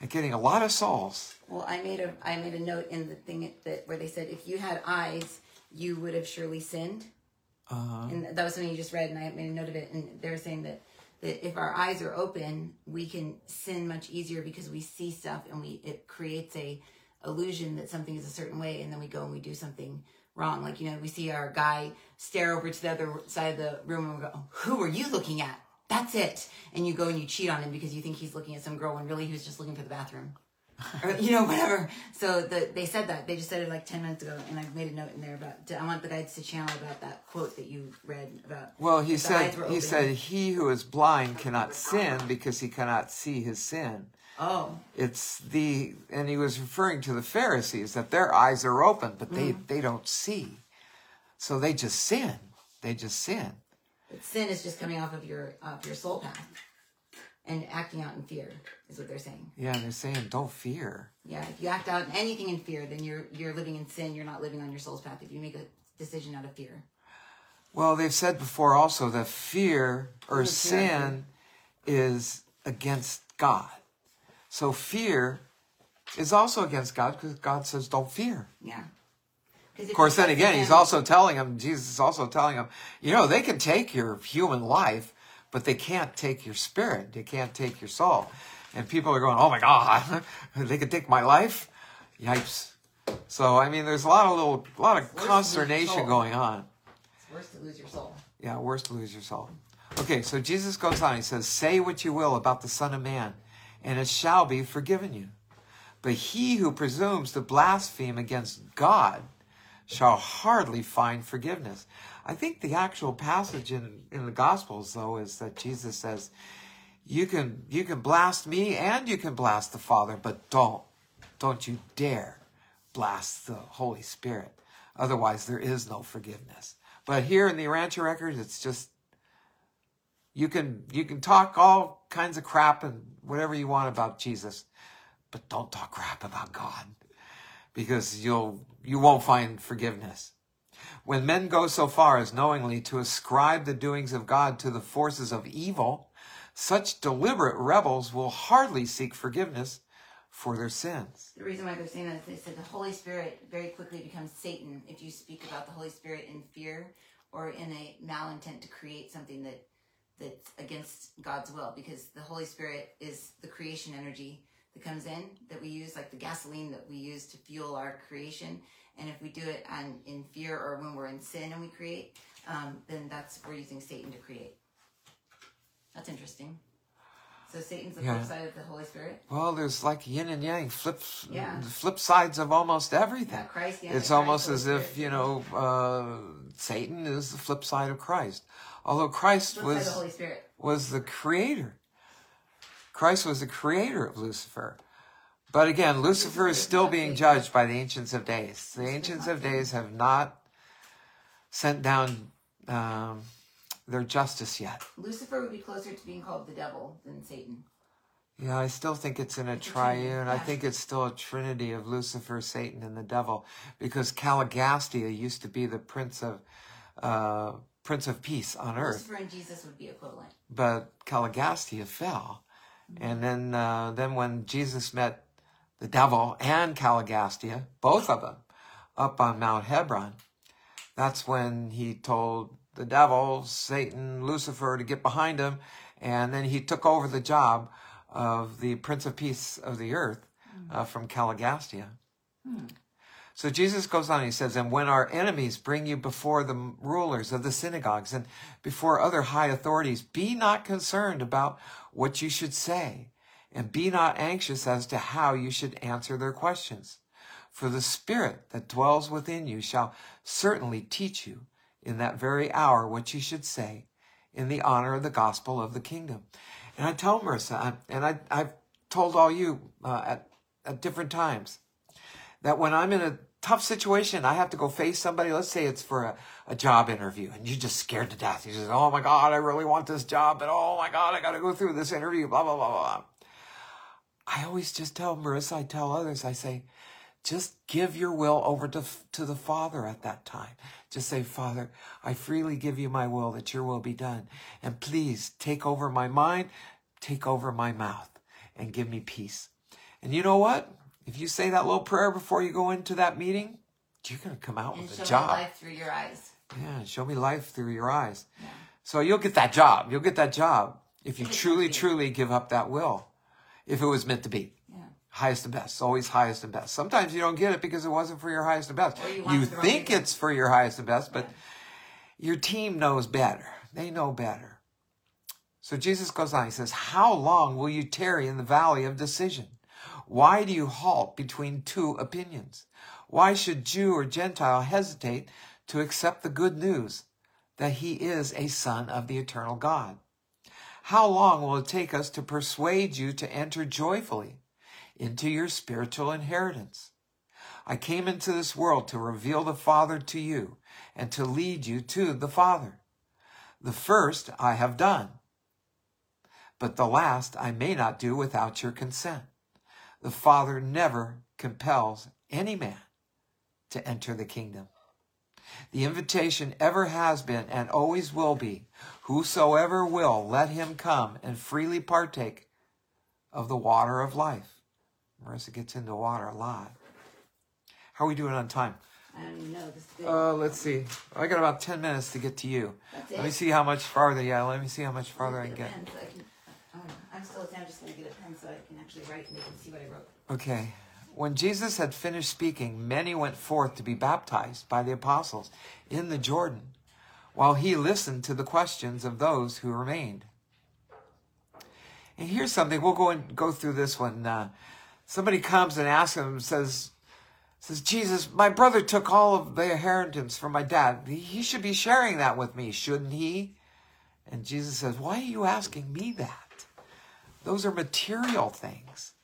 S1: at getting a lot of souls.
S3: Well, I made a I made a note in the thing that where they said if you had eyes, you would have surely sinned.
S1: Uh-huh.
S3: And that was something you just read, and I made a note of it. And they were saying that that if our eyes are open, we can sin much easier because we see stuff, and we it creates a illusion that something is a certain way, and then we go and we do something wrong. Like you know, we see our guy stare over to the other side of the room, and we go, "Who are you looking at?" That's it. And you go and you cheat on him because you think he's looking at some girl when really he was just looking for the bathroom or you know whatever. So the, they said that they just said it like ten minutes ago, and I made a note in there about. I want the guides to channel about that quote that you read about.
S1: Well, he said, he said, he who is blind cannot sin because he cannot see his sin.
S3: "Oh,
S1: It's the, and he was referring to the Pharisees that their eyes are open, but they,
S3: Mm.
S1: they don't see. So they just sin. They just sin.
S3: But sin is just coming off of your off your soul path, and acting out in fear is what they're saying.
S1: Yeah, they're saying don't fear.
S3: Yeah, if you act out in anything in fear, then you're you're living in sin. You're not living on your soul's path. If you make a decision out of fear,
S1: Well, they've said before also that fear or sin is against God. So fear is also against God because God says don't fear.
S3: yeah.
S1: Of course, then again, he's also telling him, Jesus is also telling him, you know, they can take your human life, but they can't take your spirit. They can't take your soul. And people are going, oh my God, they can take my life? Yipes. So, I mean, there's a lot of little, a lot of consternation going on.
S3: It's worse to lose your soul.
S1: Yeah, worse to lose your soul. Okay, so Jesus goes on. He says, Say what you will about the Son of Man, and it shall be forgiven you. But he who presumes to blaspheme against God shall hardly find forgiveness. I think the actual passage in, in the Gospels, though, is that Jesus says, you can you can blast me and you can blast the Father, but don't don't you dare blast the Holy Spirit. Otherwise, there is no forgiveness. But here in the Urantia records, it's just you can you can talk all kinds of crap and whatever you want about Jesus, but don't talk crap about God, because you'll you won't find forgiveness. When men go so far as knowingly to ascribe the doings of God to the forces of evil, such deliberate rebels will hardly seek forgiveness for their sins.
S3: The reason why they're saying that is they said the Holy Spirit very quickly becomes Satan if you speak about the Holy Spirit in fear or in a malintent to create something that that's against God's will because the Holy Spirit is the creation energy that comes in that we use like the gasoline that we use to fuel our creation And if we do it on, in fear or when we're in sin and we create, um, then that's we're using Satan to create. That's interesting. So Satan's the
S1: Yeah.
S3: flip side of the Holy Spirit.
S1: Well, there's like yin and yang, flip,
S3: Yeah.
S1: flip sides of almost everything.
S3: Yeah, Christ. the
S1: it's
S3: Antichrist,
S1: almost
S3: Holy
S1: as if you know uh, Satan is the flip side of Christ. Although Christ
S3: Flip
S1: was
S3: the Holy Spirit.
S1: was the creator. Christ was the creator of Lucifer. But again, Lucifer is still being judged by the Ancients of Days. The Ancients of Days have not sent down um, their justice yet.
S3: Lucifer would be closer to being called the devil than Satan.
S1: Yeah, I still think it's in a triune. I think it's still a trinity of Lucifer, Satan, and the devil, because Caligastia used to be the prince of uh, prince of peace on earth.
S3: Lucifer and Jesus would be equivalent.
S1: but Caligastia fell, and then uh, then when Jesus met the devil and Caligastia, both of them, up on Mount Hebron, that's when he told the devil, Satan, Lucifer to get behind him, and then he took over the job of the Prince of Peace of the earth uh, from Caligastia. So Jesus goes on, he says, And when our enemies bring you before the rulers of the synagogues and before other high authorities, be not concerned about what you should say, and be not anxious as to how you should answer their questions. For the Spirit that dwells within you shall certainly teach you in that very hour what you should say in the honor of the gospel of the kingdom. And I tell Marisa, and I, I've told all you uh, at, at different times, that when I'm in a tough situation, I have to go face somebody. Let's say it's for a, a job interview, and you're just scared to death. You just, oh my God, I really want this job, but oh my God, I got to go through this interview, blah, blah, blah, blah. I always just tell Marisa, I tell others, I say, just give your will over to, to the Father at that time. Just say, Father, I freely give you my will that your will be done. And please take over my mind, take over my mouth, and give me peace. And you know what? If you say that little prayer before you go into that meeting, you're going to come out
S3: And
S1: with
S3: show
S1: a
S3: me
S1: job.
S3: life through your eyes.
S1: Yeah, show me life through your eyes.
S3: Yeah.
S1: So you'll get that job. You'll get that job if you truly,
S3: meant to be.
S1: truly give up that will. If it was meant to be.
S3: Yeah.
S1: Highest and best. Always highest and best. Sometimes you don't get it because it wasn't for your highest and best.
S3: Or you
S1: You
S3: it for the wrong
S1: think it's for your highest and best, but your team knows better. They know better. So Jesus goes on. He says, How long will you tarry in the valley of decision? Why do you halt between two opinions? Why should Jew or Gentile hesitate to accept the good news that he is a son of the eternal God? How long will it take us to persuade you to enter joyfully into your spiritual inheritance? I came into this world to reveal the Father to you and to lead you to the Father. The first I have done, but the last I may not do without your consent. The Father never compels any man to enter the kingdom. The invitation ever has been and always will be whosoever will, let him come and freely partake of the water of life. Marisa gets into water a lot. How are we doing on time?
S3: I don't even know. This is.
S1: Uh, let's see. I got about 10 minutes to get to you.
S3: That's
S1: Let me see how much farther. Yeah, let me see how much farther I can get.
S3: pen so I can- oh, no. I'm still I'm just going to get a pen so I can actually write and they can see what I wrote.
S1: Okay. When Jesus had finished speaking, many went forth to be baptized by the apostles in the Jordan, while he listened to the questions of those who remained. And here's something we'll go and go through this one. Uh, somebody comes and asks him, says, says Jesus, my brother took all of the inheritance from my dad. He should be sharing that with me, shouldn't he? And Jesus says, Why are you asking me that? Those are material things.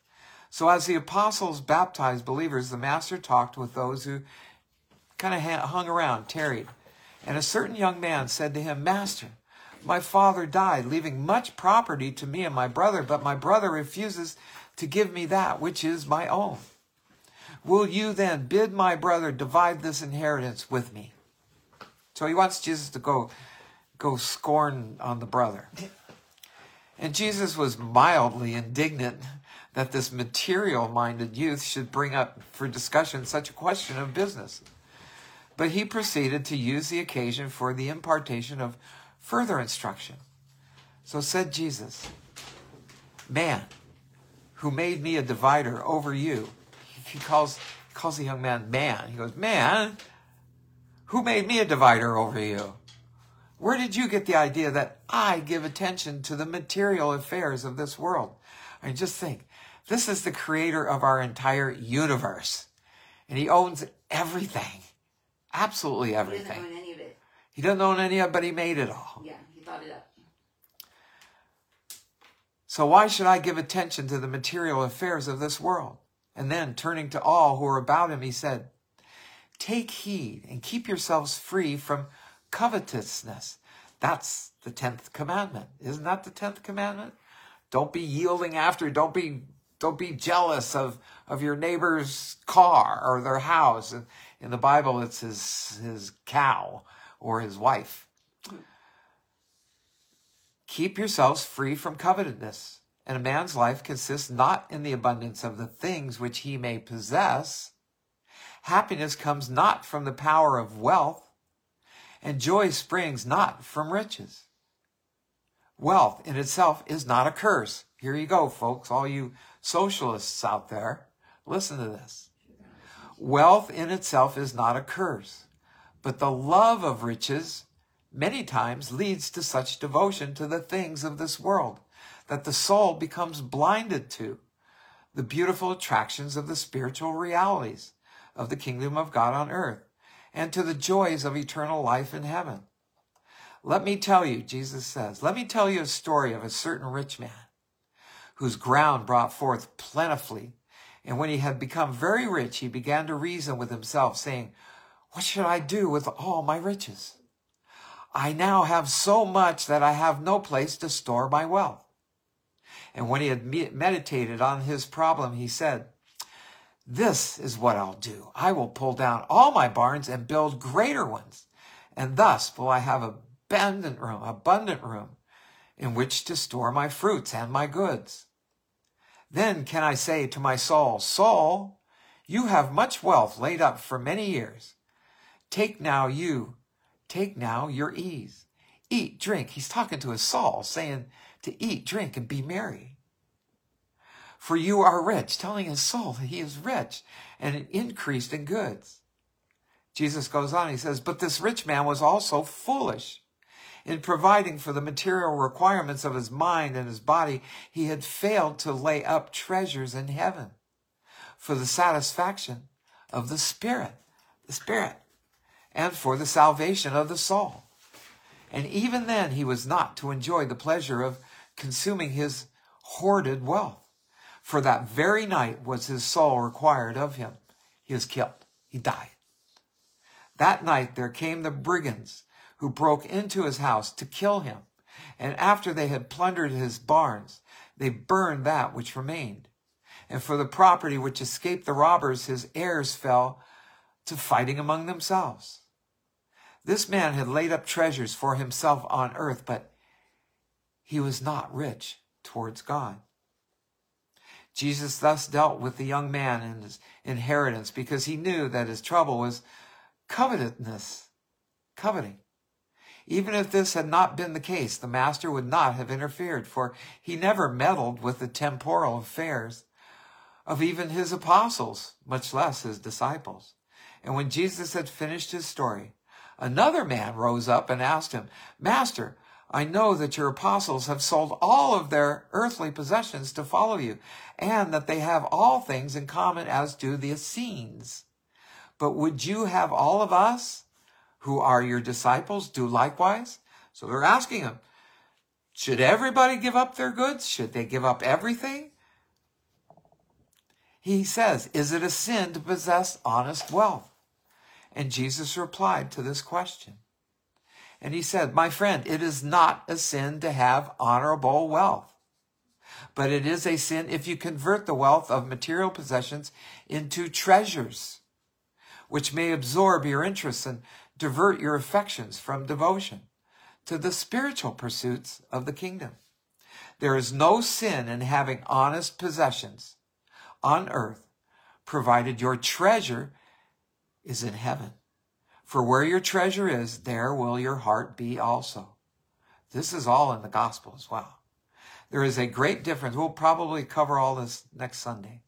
S1: So, as the apostles baptized believers, the master talked with those who kind of hung around, tarried. And a certain young man said to him, Master, my father died, leaving much property to me and my brother, but my brother refuses to give me that which is my own. Will you then bid my brother divide this inheritance with me? So he wants Jesus to go, go scorn on the brother. And Jesus was mildly indignant that this material minded youth should bring up for discussion such a question of business. But he proceeded to use the occasion for the impartation of further instruction. So said Jesus, Man, who made me a divider over you, he calls calls the young man man. He goes, Man, who made me a divider over you? Where did you get the idea that I give attention to the material affairs of this world? I mean, just think this is the creator of our entire universe, and he owns everything. Absolutely everything.
S3: He doesn't own any of it.
S1: He doesn't own any of it, but he made it all.
S3: Yeah, he thought it up.
S1: So why should I give attention to the material affairs of this world? And then turning to all who are about him, he said, Take heed and keep yourselves free from covetousness. That's the 10th commandment. Isn't that the 10th commandment? Don't be yielding after, don't be don't be jealous of, of your neighbor's car or their house. In, in the Bible, it's his, his cow or his wife. Keep yourselves free from covetousness. And a man's life consists not in the abundance of the things which he may possess. Happiness comes not from the power of wealth, and joy springs not from riches. Wealth in itself is not a curse. Here you go, folks, all you socialists out there. Listen to this. Wealth in itself is not a curse, but the love of riches many times leads to such devotion to the things of this world that the soul becomes blinded to the beautiful attractions of the spiritual realities of the kingdom of God on earth and to the joys of eternal life in heaven. Let me tell you, Jesus says, let me tell you a story of a certain rich man whose ground brought forth plentifully. And when he had become very rich, he began to reason with himself, saying, What should I do with all my riches? I now have so much that I have no place to store my wealth. And when he had meditated on his problem, he said, This is what I'll do. I will pull down all my barns and build greater ones. And thus will I have abundant room, abundant room in which to store my fruits and my goods. Then can I say to my soul, Soul, you have much wealth laid up for many years. Take now you, take now your ease. Eat, drink. He's talking to his soul, saying to eat, drink, and be merry. For you are rich, telling his soul that he is rich and increased in goods. Jesus goes on, he says, But this rich man was also foolish. In providing for the material requirements of his mind and his body, he had failed to lay up treasures in heaven for the satisfaction of the spirit, the spirit, and for the salvation of the soul. And even then, he was not to enjoy the pleasure of consuming his hoarded wealth. For that very night was his soul required of him. He was killed. He died. That night there came the brigands who broke into his house to kill him. And after they had plundered his barns, they burned that which remained. And for the property which escaped the robbers, his heirs fell to fighting among themselves. This man had laid up treasures for himself on earth, but he was not rich towards God. Jesus thus dealt with the young man and his inheritance because he knew that his trouble was covetousness, coveting. Even if this had not been the case, the master would not have interfered, for he never meddled with the temporal affairs of even his apostles, much less his disciples. And when Jesus had finished his story, another man rose up and asked him, Master, I know that your apostles have sold all of their earthly possessions to follow you, and that they have all things in common as do the Essenes. But would you have all of us, who are your disciples, do likewise? So they're asking him, should everybody give up their goods? Should they give up everything? He says, is it a sin to possess honest wealth? And Jesus replied to this question. And he said, My friend, it is not a sin to have honorable wealth, but it is a sin if you convert the wealth of material possessions into treasures, which may absorb your interests and divert your affections from devotion to the spiritual pursuits of the kingdom. There is no sin in having honest possessions on earth, provided your treasure is in heaven. For where your treasure is, there will your heart be also. This is all in the gospel as well. There is a great difference. We'll probably cover all this next Sunday.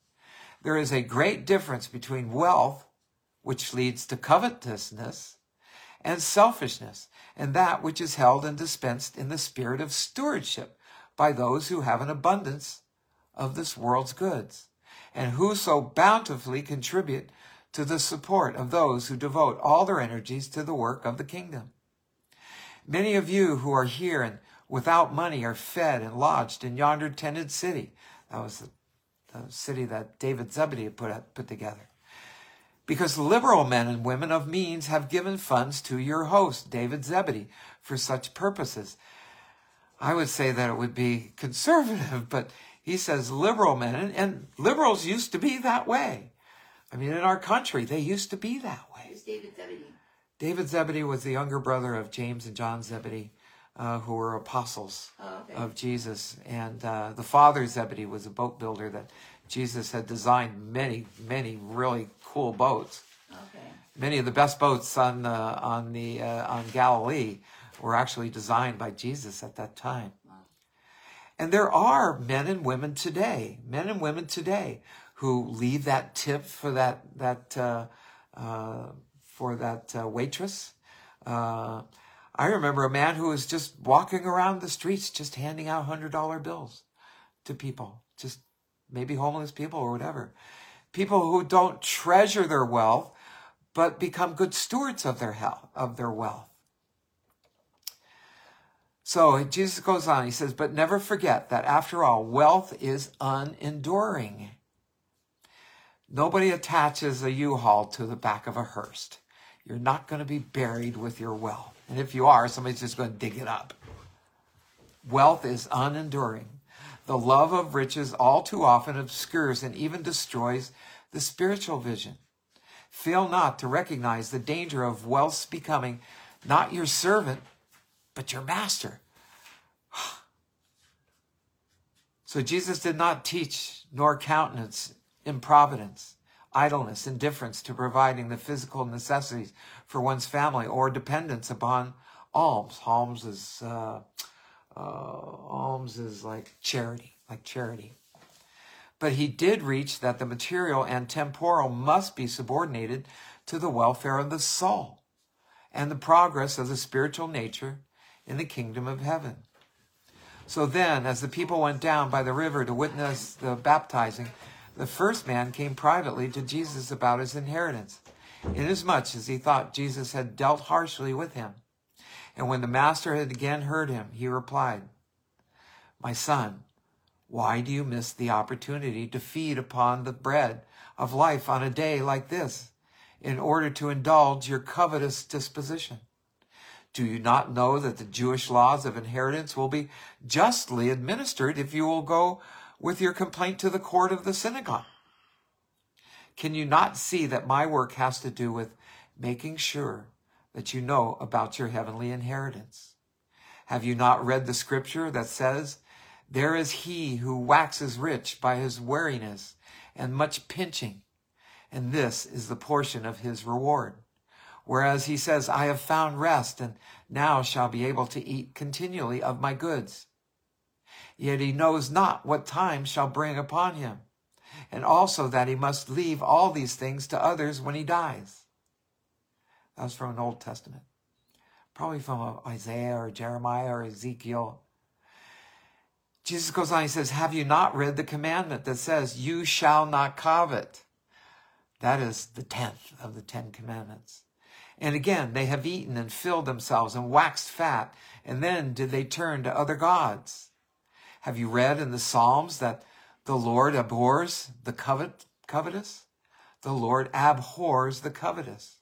S1: There is a great difference between wealth, which leads to covetousness, and selfishness, and that which is held and dispensed in the spirit of stewardship by those who have an abundance of this world's goods, and who so bountifully contribute to the support of those who devote all their energies to the work of the kingdom. Many of you who are here and without money are fed and lodged in yonder tented city. That was the, the city that David Zebedee put, put together. Because liberal men and women of means have given funds to your host, David Zebedee, for such purposes. I would say that it would be conservative, but he says liberal men, and, and liberals used to be that way. I mean, in our country, they used to be that way.
S3: Who's David Zebedee?
S1: David Zebedee was the younger brother of James and John Zebedee, uh, who were apostles
S3: Oh, okay.
S1: of Jesus. And uh, the father Zebedee was a boat builder that Jesus had designed many, many really cool boats.
S3: Okay.
S1: Many of the best boats on the on the uh, on Galilee were actually designed by Jesus at that time. Wow. And there are men and women today, men and women today, who leave that tip for that that uh, uh, for that uh, waitress. Uh, I remember a man who was just walking around the streets, just handing out hundred dollar bills to people, just maybe homeless people or whatever. People who don't treasure their wealth, but become good stewards of their health, of their wealth. So Jesus goes on, he says, but never forget that after all, wealth is unenduring. Nobody attaches a U-Haul to the back of a hearse. You're not going to be buried with your wealth. And if you are, somebody's just going to dig it up. Wealth is unenduring. The love of riches all too often obscures and even destroys the spiritual vision. Fail not to recognize the danger of wealth's becoming not your servant, but your master. So Jesus did not teach nor countenance improvidence, idleness, indifference to providing the physical necessities for one's family or dependence upon alms. Alms is uh, uh, alms is like charity, like charity. But he did reach that the material and temporal must be subordinated to the welfare of the soul and the progress of the spiritual nature in the kingdom of heaven. So then, as the people went down by the river to witness the baptizing, the first man came privately to Jesus about his inheritance, inasmuch as he thought Jesus had dealt harshly with him. And when the master had again heard him, he replied, My son, why do you miss the opportunity to feed upon the bread of life on a day like this, in order to indulge your covetous disposition? Do you not know that the Jewish laws of inheritance will be justly administered if you will go with your complaint to the court of the synagogue? Can you not see that my work has to do with making sure that you know about your heavenly inheritance? Have you not read the scripture that says, There is he who waxes rich by his wariness and much pinching, and this is the portion of his reward? Whereas he says, I have found rest and now shall be able to eat continually of my goods. Yet he knows not what time shall bring upon him, and also that he must leave all these things to others when he dies. That was from an Old Testament, probably from Isaiah or Jeremiah or Ezekiel. Jesus goes on, he says, Have you not read the commandment that says, You shall not covet? That is the tenth of the Ten Commandments. And again, they have eaten and filled themselves and waxed fat, and then did they turn to other gods. Have you read in the Psalms that the Lord abhors the covet, covetous? The Lord abhors the covetous.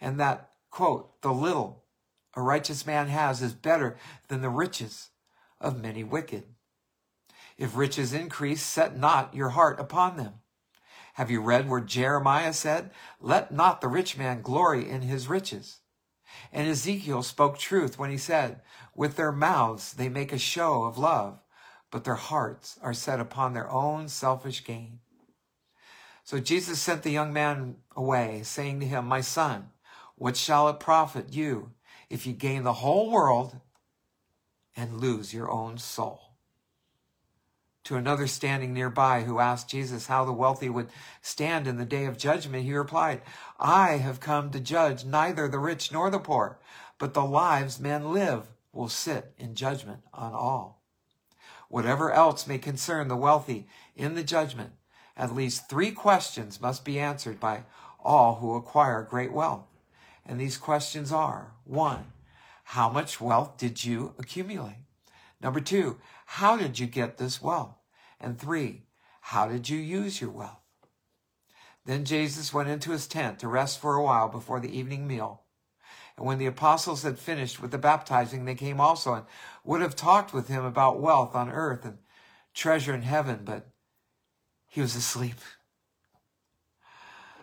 S1: And that, quote, the little a righteous man has is better than the riches of many wicked. If riches increase, set not your heart upon them. Have you read where Jeremiah said, Let not the rich man glory in his riches? And Ezekiel spoke truth when he said, With their mouths they make a show of love, but their hearts are set upon their own selfish gain. So Jesus sent the young man away, saying to him, My son, what shall it profit you if you gain the whole world and lose your own soul? To another standing nearby who asked Jesus how the wealthy would stand in the day of judgment, he replied, I have come to judge neither the rich nor the poor, but the lives men live will sit in judgment on all. Whatever else may concern the wealthy in the judgment, at least three questions must be answered by all who acquire great wealth. And these questions are one, how much wealth did you accumulate? Number two, how did you get this wealth? And three, how did you use your wealth? Then Jesus went into his tent to rest for a while before the evening meal. And when the apostles had finished with the baptizing, they came also and would have talked with him about wealth on earth and treasure in heaven, but he was asleep.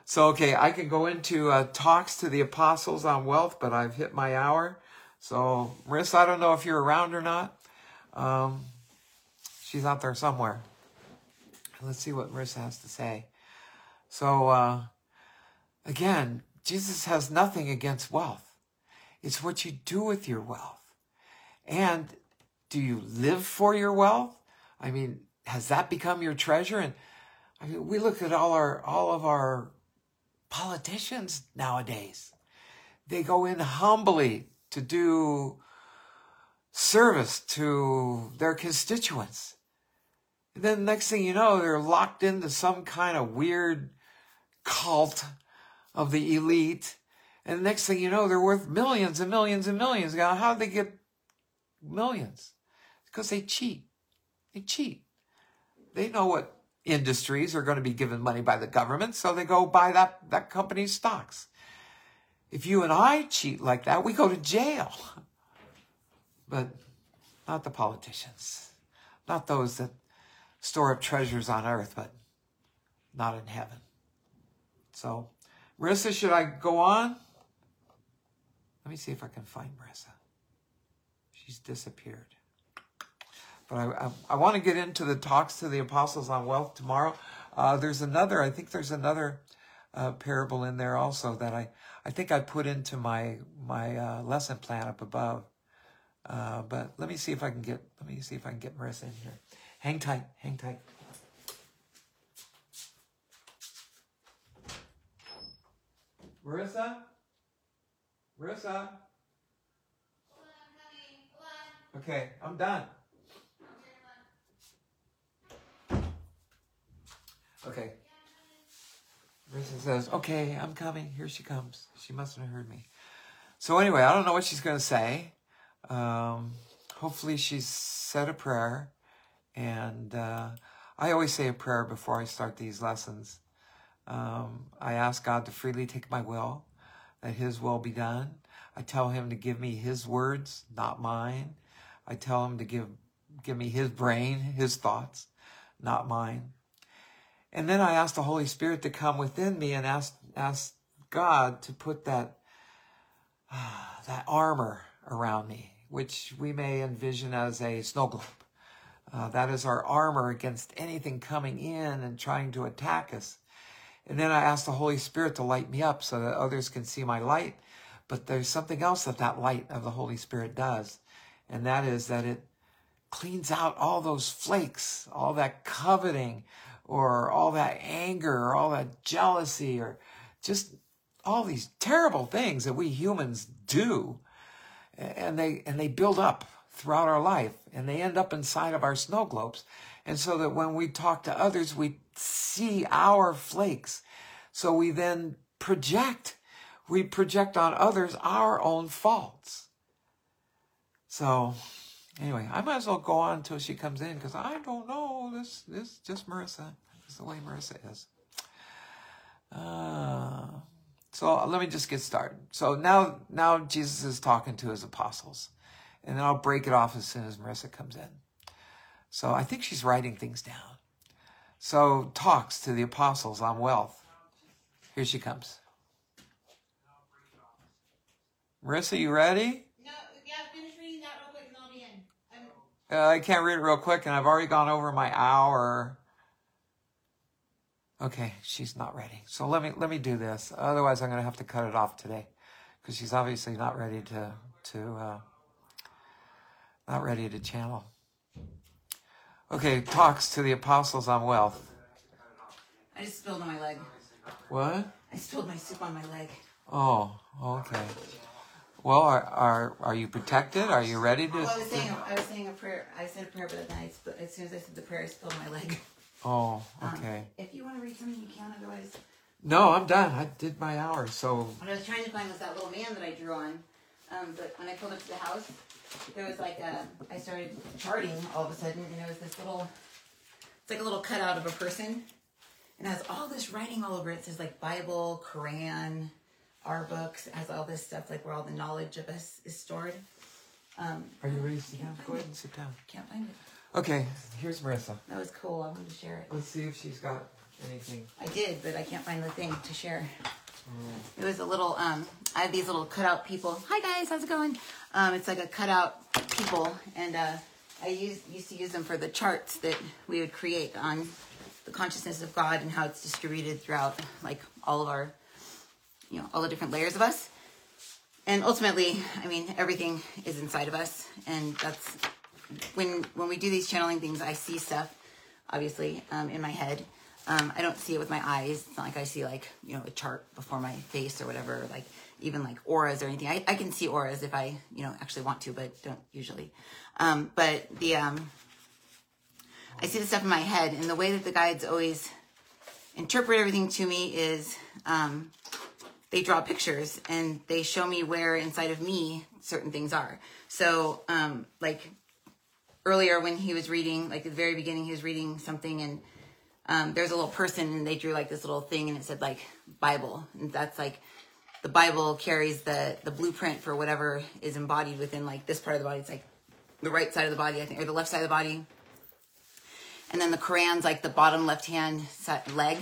S1: So, okay, I can go into uh, talks to the apostles on wealth, but I've hit my hour. So, Marisa, I don't know if you're around or not. Um, she's out there somewhere. Let's see what Marisa has to say. So, uh, again, Jesus has nothing against wealth. It's what you do with your wealth. And do you live for your wealth? I mean, has that become your treasure? And I mean, we look at all our all of our politicians nowadays. They go in humbly to do service to their constituents. And then next thing you know, they're locked into some kind of weird cult of the elite. And the next thing you know, they're worth millions and millions and millions. Now, how do they get millions? Because they cheat. They cheat. They know what industries are going to be given money by the government, so they go buy that, that company's stocks. If you and I cheat like that, we go to jail. But not the politicians, not those that store up treasures on earth, but not in heaven. So, Marisa, should I go on? Let me see if I can find Marisa. She's disappeared. But I, I, I want to get into the talks to the apostles on wealth tomorrow. Uh, there's another, I think there's another uh, parable in there also that I, I think I put into my my uh, lesson plan up above. Uh, but let me see if I can get let me see if I can get Marisa in here. Hang tight, hang tight. Marisa? Marisa? Okay, I'm done. Okay. Marisa says, okay, I'm coming. Here she comes. She mustn't have heard me. So anyway, I don't know what she's going to say. Um, hopefully she's said a prayer. And uh, I always say a prayer before I start these lessons. Um, I ask God to freely take my will, that His will be done. I tell Him to give me His words, not mine. I tell Him to give give me His brain, His thoughts, not mine. And then I ask the Holy Spirit to come within me and ask ask God to put that uh, that armor around me, which we may envision as a snow globe. Uh, that is our armor against anything coming in and trying to attack us. And then I ask the Holy Spirit to light me up so that others can see my light. But there's something else that that light of the Holy Spirit does. And that is that it cleans out all those flakes, all that coveting, or all that anger, or all that jealousy, or just all these terrible things that we humans do. And they, and they build up throughout our life and they end up inside of our snow globes. And so that when we talk to others, we see our flakes. So we then project, we project on others our own faults. So anyway, I might as well go on until she comes in because I don't know. This, this just Marisa. This is the way Marisa is. Uh, so let me just get started. So now, now Jesus is talking to his apostles and then I'll break it off as soon as Marisa comes in. So I think she's writing things down. So talks to the apostles on wealth. Here she comes. Marisa, you ready?
S2: No, yeah, finish reading that real quick and I'll be in.
S1: Uh, I can't read it real quick, and I've already gone over my hour. Okay, she's not ready. So let me let me do this. Otherwise, I'm going to have to cut it off today, because she's obviously not ready to to uh, not ready to channel. Okay, talks to the apostles on wealth.
S3: I just spilled on my leg.
S1: What?
S3: I spilled my soup on my leg.
S1: Oh, okay. Well, are are are you protected? Are you ready to?
S3: Well, I was saying, I was saying a prayer. I said a prayer, but then I as soon as I said the prayer, I spilled my leg.
S1: Oh,
S3: Um,
S1: okay.
S3: If you want to read something, you can. Otherwise,
S1: No, I'm done. I did my hour. So
S3: what I was trying to find was that little man that I drew on. Um, but when I pulled up to the house, there was like a. I started charting all of a sudden, and there was this little. It's like a little cutout of a person, and it has all this writing all over it. It says like Bible, Quran, our books. It has all this stuff like where all the knowledge of us is stored. Um,
S1: are you ready to sit down? Go ahead and sit down.
S3: can't find it.
S1: Okay, here's Marisa.
S3: That was cool. I wanted to share it.
S1: Let's see if she's got anything.
S3: I did, but I can't find the thing to share. It was a little. Um, I have these little cutout people. Hi guys, how's it going? Um, it's like a cutout people, and uh, I used used to use them for the charts that we would create on the consciousness of God and how it's distributed throughout, like all of our, you know, all the different layers of us. And ultimately, I mean, everything is inside of us, and that's when when we do these channeling things. I see stuff, obviously, um, in my head. Um, I don't see it with my eyes. It's not like I see like you know a chart before my face or whatever. Like even like auras or anything. I, I can see auras if I you know actually want to, but don't usually. Um, but the um, I see the stuff in my head, and the way that the guides always interpret everything to me is um, they draw pictures and they show me where inside of me certain things are. So, um, like earlier when he was reading, like at the very beginning, he was reading something and um, there's a little person and they drew like this little thing and it said like Bible. And that's like the Bible carries the, the blueprint for whatever is embodied within like this part of the body. It's like the right side of the body, I think, or the left side of the body. And then the Quran's like the bottom left hand leg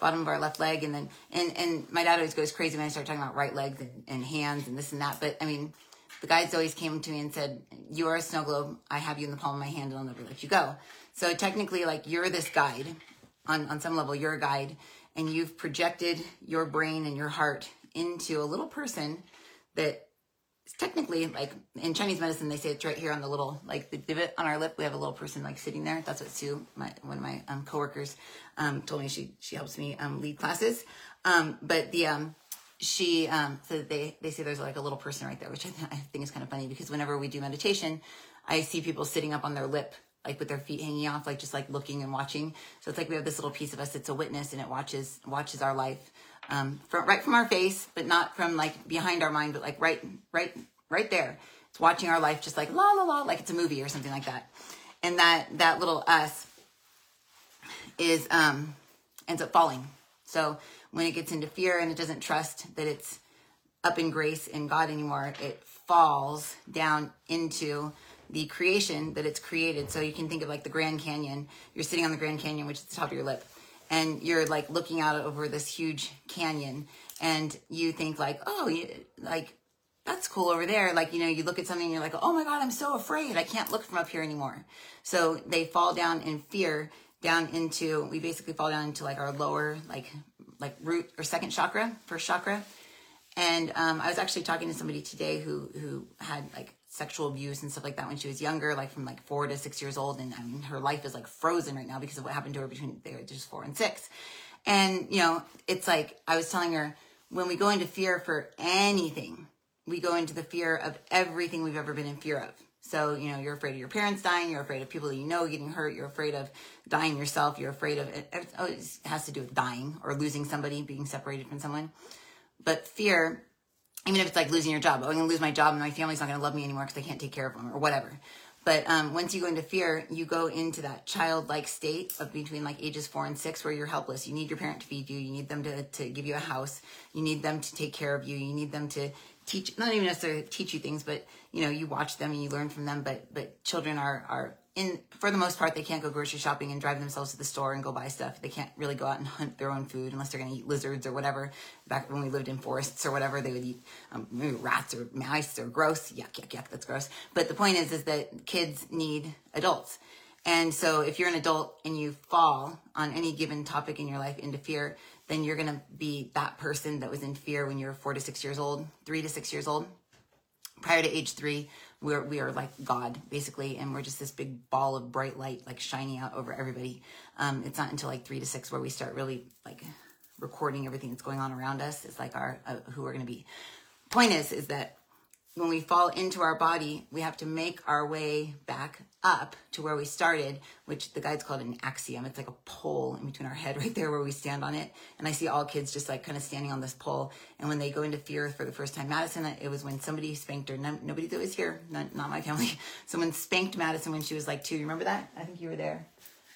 S3: bottom of our left leg and then and and my dad always goes crazy when I start talking about right legs and, and hands and this and that. But I mean the guides always came to me and said, You are a snow globe, I have you in the palm of my hand and I'll never let you go. So technically like you're this guide on, on some level, you're a guide and you've projected your brain and your heart into a little person that technically like in chinese medicine they say it's right here on the little like the divot on our lip. We have a little person like sitting there. That's what sue my one of my um, coworkers um, told me. She she helps me um, lead classes. Um, but the um, she um, so they they say there's like a little person right there which I, th- I think is kind of funny because whenever we do meditation i see people sitting up on their lip like with their feet hanging off like just like looking and watching so it's like we have this little piece of us that's a witness and it watches watches our life um, from right from our face, but not from like behind our mind, but like right, right, right there. It's watching our life, just like la la la, like it's a movie or something like that. And that that little us is um, ends up falling. So when it gets into fear and it doesn't trust that it's up in grace in God anymore, it falls down into the creation that it's created. So you can think of like the Grand Canyon. You're sitting on the Grand Canyon, which is the top of your lip and you're like looking out over this huge canyon and you think like oh you, like that's cool over there like you know you look at something and you're like oh my god i'm so afraid i can't look from up here anymore so they fall down in fear down into we basically fall down into like our lower like like root or second chakra first chakra and um, i was actually talking to somebody today who who had like sexual abuse and stuff like that when she was younger, like from like four to six years old. And I mean, her life is like frozen right now because of what happened to her between they were just four and six. And, you know, it's like I was telling her when we go into fear for anything, we go into the fear of everything we've ever been in fear of. So, you know, you're afraid of your parents dying, you're afraid of people that you know getting hurt, you're afraid of dying yourself, you're afraid of it, it has to do with dying or losing somebody, being separated from someone. But fear even if it's like losing your job, oh, I'm going to lose my job and my family's not going to love me anymore because I can't take care of them or whatever. But um, once you go into fear, you go into that childlike state of between like ages four and six where you're helpless. You need your parent to feed you. You need them to, to give you a house. You need them to take care of you. You need them to teach, not even necessarily teach you things, but you know, you watch them and you learn from them. But, but children are, are in, for the most part, they can't go grocery shopping and drive themselves to the store and go buy stuff. They can't really go out and hunt their own food unless they're going to eat lizards or whatever. Back when we lived in forests or whatever, they would eat um, maybe rats or mice or gross. Yuck, yuck, yuck. That's gross. But the point is, is that kids need adults. And so if you're an adult and you fall on any given topic in your life into fear, then you're going to be that person that was in fear when you were four to six years old, three to six years old. Prior to age three, we're we are like God basically, and we're just this big ball of bright light like shining out over everybody. Um, it's not until like three to six where we start really like recording everything that's going on around us. It's like our uh, who we're going to be. Point is, is that when we fall into our body, we have to make our way back up to where we started, which the guides called an axiom. It's like a pole in between our head right there where we stand on it. And I see all kids just like kind of standing on this pole. And when they go into fear for the first time, Madison, it was when somebody spanked her. No, nobody that was here, not, not my family. Someone spanked Madison when she was like two. You remember that? I think you were there.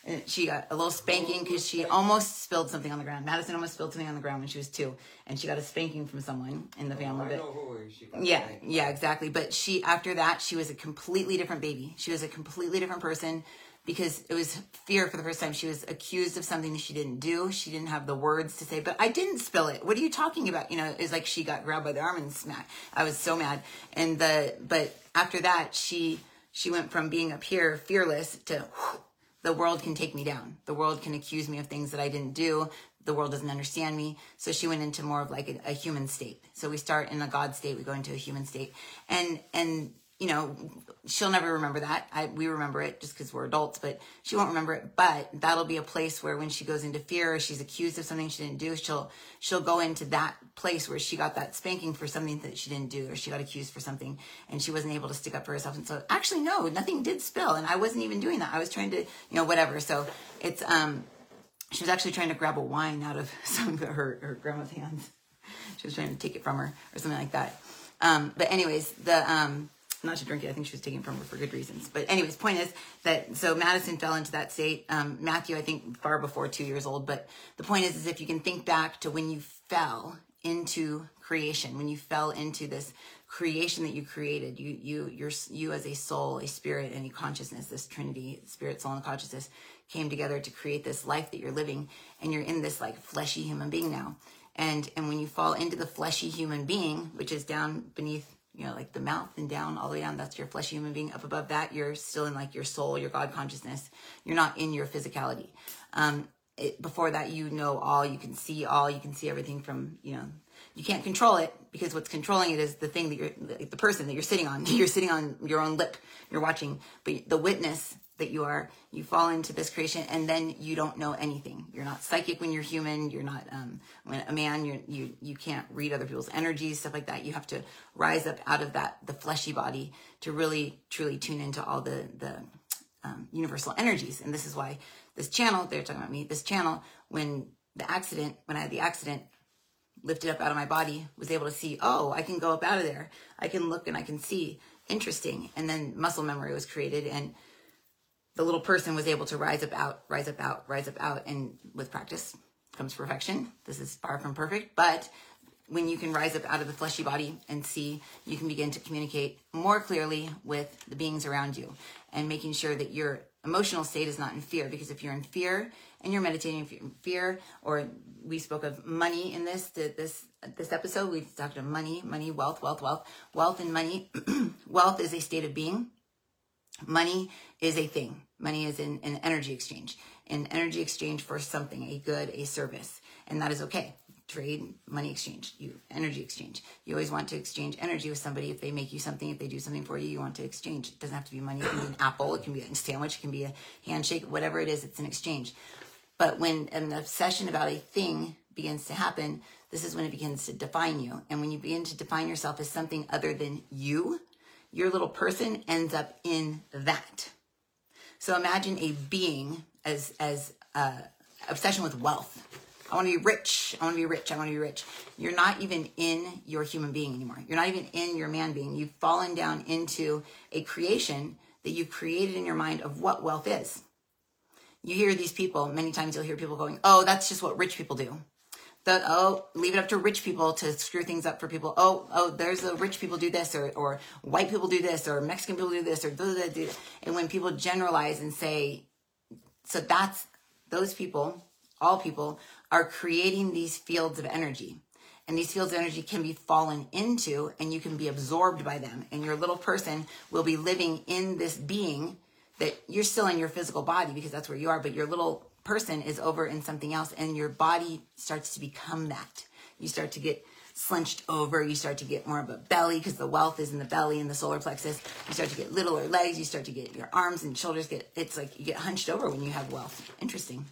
S3: And she got a little spanking because she almost spilled something on the ground. Madison almost spilled something on the ground when she was two, and she got a spanking from someone in the oh, family.
S1: I
S3: but-
S1: know who she
S3: yeah, yeah, exactly. But she, after that, she was a completely different baby. She was a completely different person because it was fear for the first time. She was accused of something that she didn't do. She didn't have the words to say, but I didn't spill it. What are you talking about? You know, it's like she got grabbed by the arm and smacked. I was so mad. And the, but after that, she, she went from being up here fearless to the world can take me down. The world can accuse me of things that I didn't do. The world doesn't understand me. So she went into more of like a, a human state. So we start in a God state, we go into a human state. And, and, you know, she'll never remember that. I, we remember it just because we're adults, but she won't remember it. But that'll be a place where when she goes into fear or she's accused of something she didn't do, she'll, she'll go into that place where she got that spanking for something that she didn't do or she got accused for something and she wasn't able to stick up for herself. And so actually, no, nothing did spill. And I wasn't even doing that. I was trying to, you know, whatever. So it's, um, she was actually trying to grab a wine out of some of her, her grandma's hands. She was trying to take it from her or something like that. Um, but anyways, the, um, not to drink it. I think she was taking it from her for good reasons. But anyways, point is that so Madison fell into that state. Um, Matthew, I think, far before two years old. But the point is, is if you can think back to when you fell into creation, when you fell into this creation that you created, you you you're you as a soul, a spirit, and a consciousness, this Trinity, spirit, soul, and consciousness came together to create this life that you're living, and you're in this like fleshy human being now. And and when you fall into the fleshy human being, which is down beneath you know, like the mouth and down, all the way down. That's your fleshy human being. Up above that, you're still in like your soul, your God consciousness. You're not in your physicality. Um, it, before that, you know all, you can see all, you can see everything from, you know, you can't control it because what's controlling it is the thing that you're, the person that you're sitting on. You're sitting on your own lip. You're watching, but the witness that you are, you fall into this creation and then you don't know anything. You're not psychic when you're human. You're not, um, when a man, you're, you, you can't read other people's energies, stuff like that. You have to rise up out of that, the fleshy body to really, truly tune into all the, the, um, universal energies. And this is why this channel, they're talking about me, this channel, when the accident, when I had the accident, lifted up out of my body, was able to see, oh, I can go up out of there. I can look and I can see. Interesting. And then muscle memory was created and the little person was able to rise up out, rise up out, rise up out. And with practice comes perfection. This is far from perfect, but when you can rise up out of the fleshy body and see, you can begin to communicate more clearly with the beings around you and making sure that your emotional state is not in fear. Because if you're in fear and you're meditating if you're in fear, or we spoke of money in this, this, this episode, we talked about money, money, wealth, wealth, wealth, wealth and money. wealth is a state of being. Money is a thing. Money is an, an energy exchange, an energy exchange for something, a good, a service, and that is okay trade, money exchange, you energy exchange. You always want to exchange energy with somebody. If they make you something, if they do something for you, you want to exchange. It doesn't have to be money. It can be an apple. It can be a sandwich. It can be a handshake. Whatever it is, it's an exchange. But when an obsession about a thing begins to happen, this is when it begins to define you. And when you begin to define yourself as something other than you, your little person ends up in that. So imagine a being as as uh, obsession with wealth. I want to be rich. I want to be rich. I want to be rich. You're not even in your human being anymore. You're not even in your man being. You've fallen down into a creation that you've created in your mind of what wealth is. You hear these people, many times you'll hear people going, oh, that's just what rich people do. The, oh, leave it up to rich people to screw things up for people. Oh, oh, there's a rich people do this, or, or white people do this, or Mexican people do this, or blah, blah, blah. and when people generalize and say, so that's those people, all people are creating these fields of energy. And these fields of energy can be fallen into and you can be absorbed by them. And your little person will be living in this being that you're still in your physical body because that's where you are, but your little person is over in something else and your body starts to become that. You start to get slunched over. You start to get more of a belly because the wealth is in the belly and the solar plexus. You start to get littler legs. You start to get your arms and shoulders get, it's like you get hunched over when you have wealth. Interesting.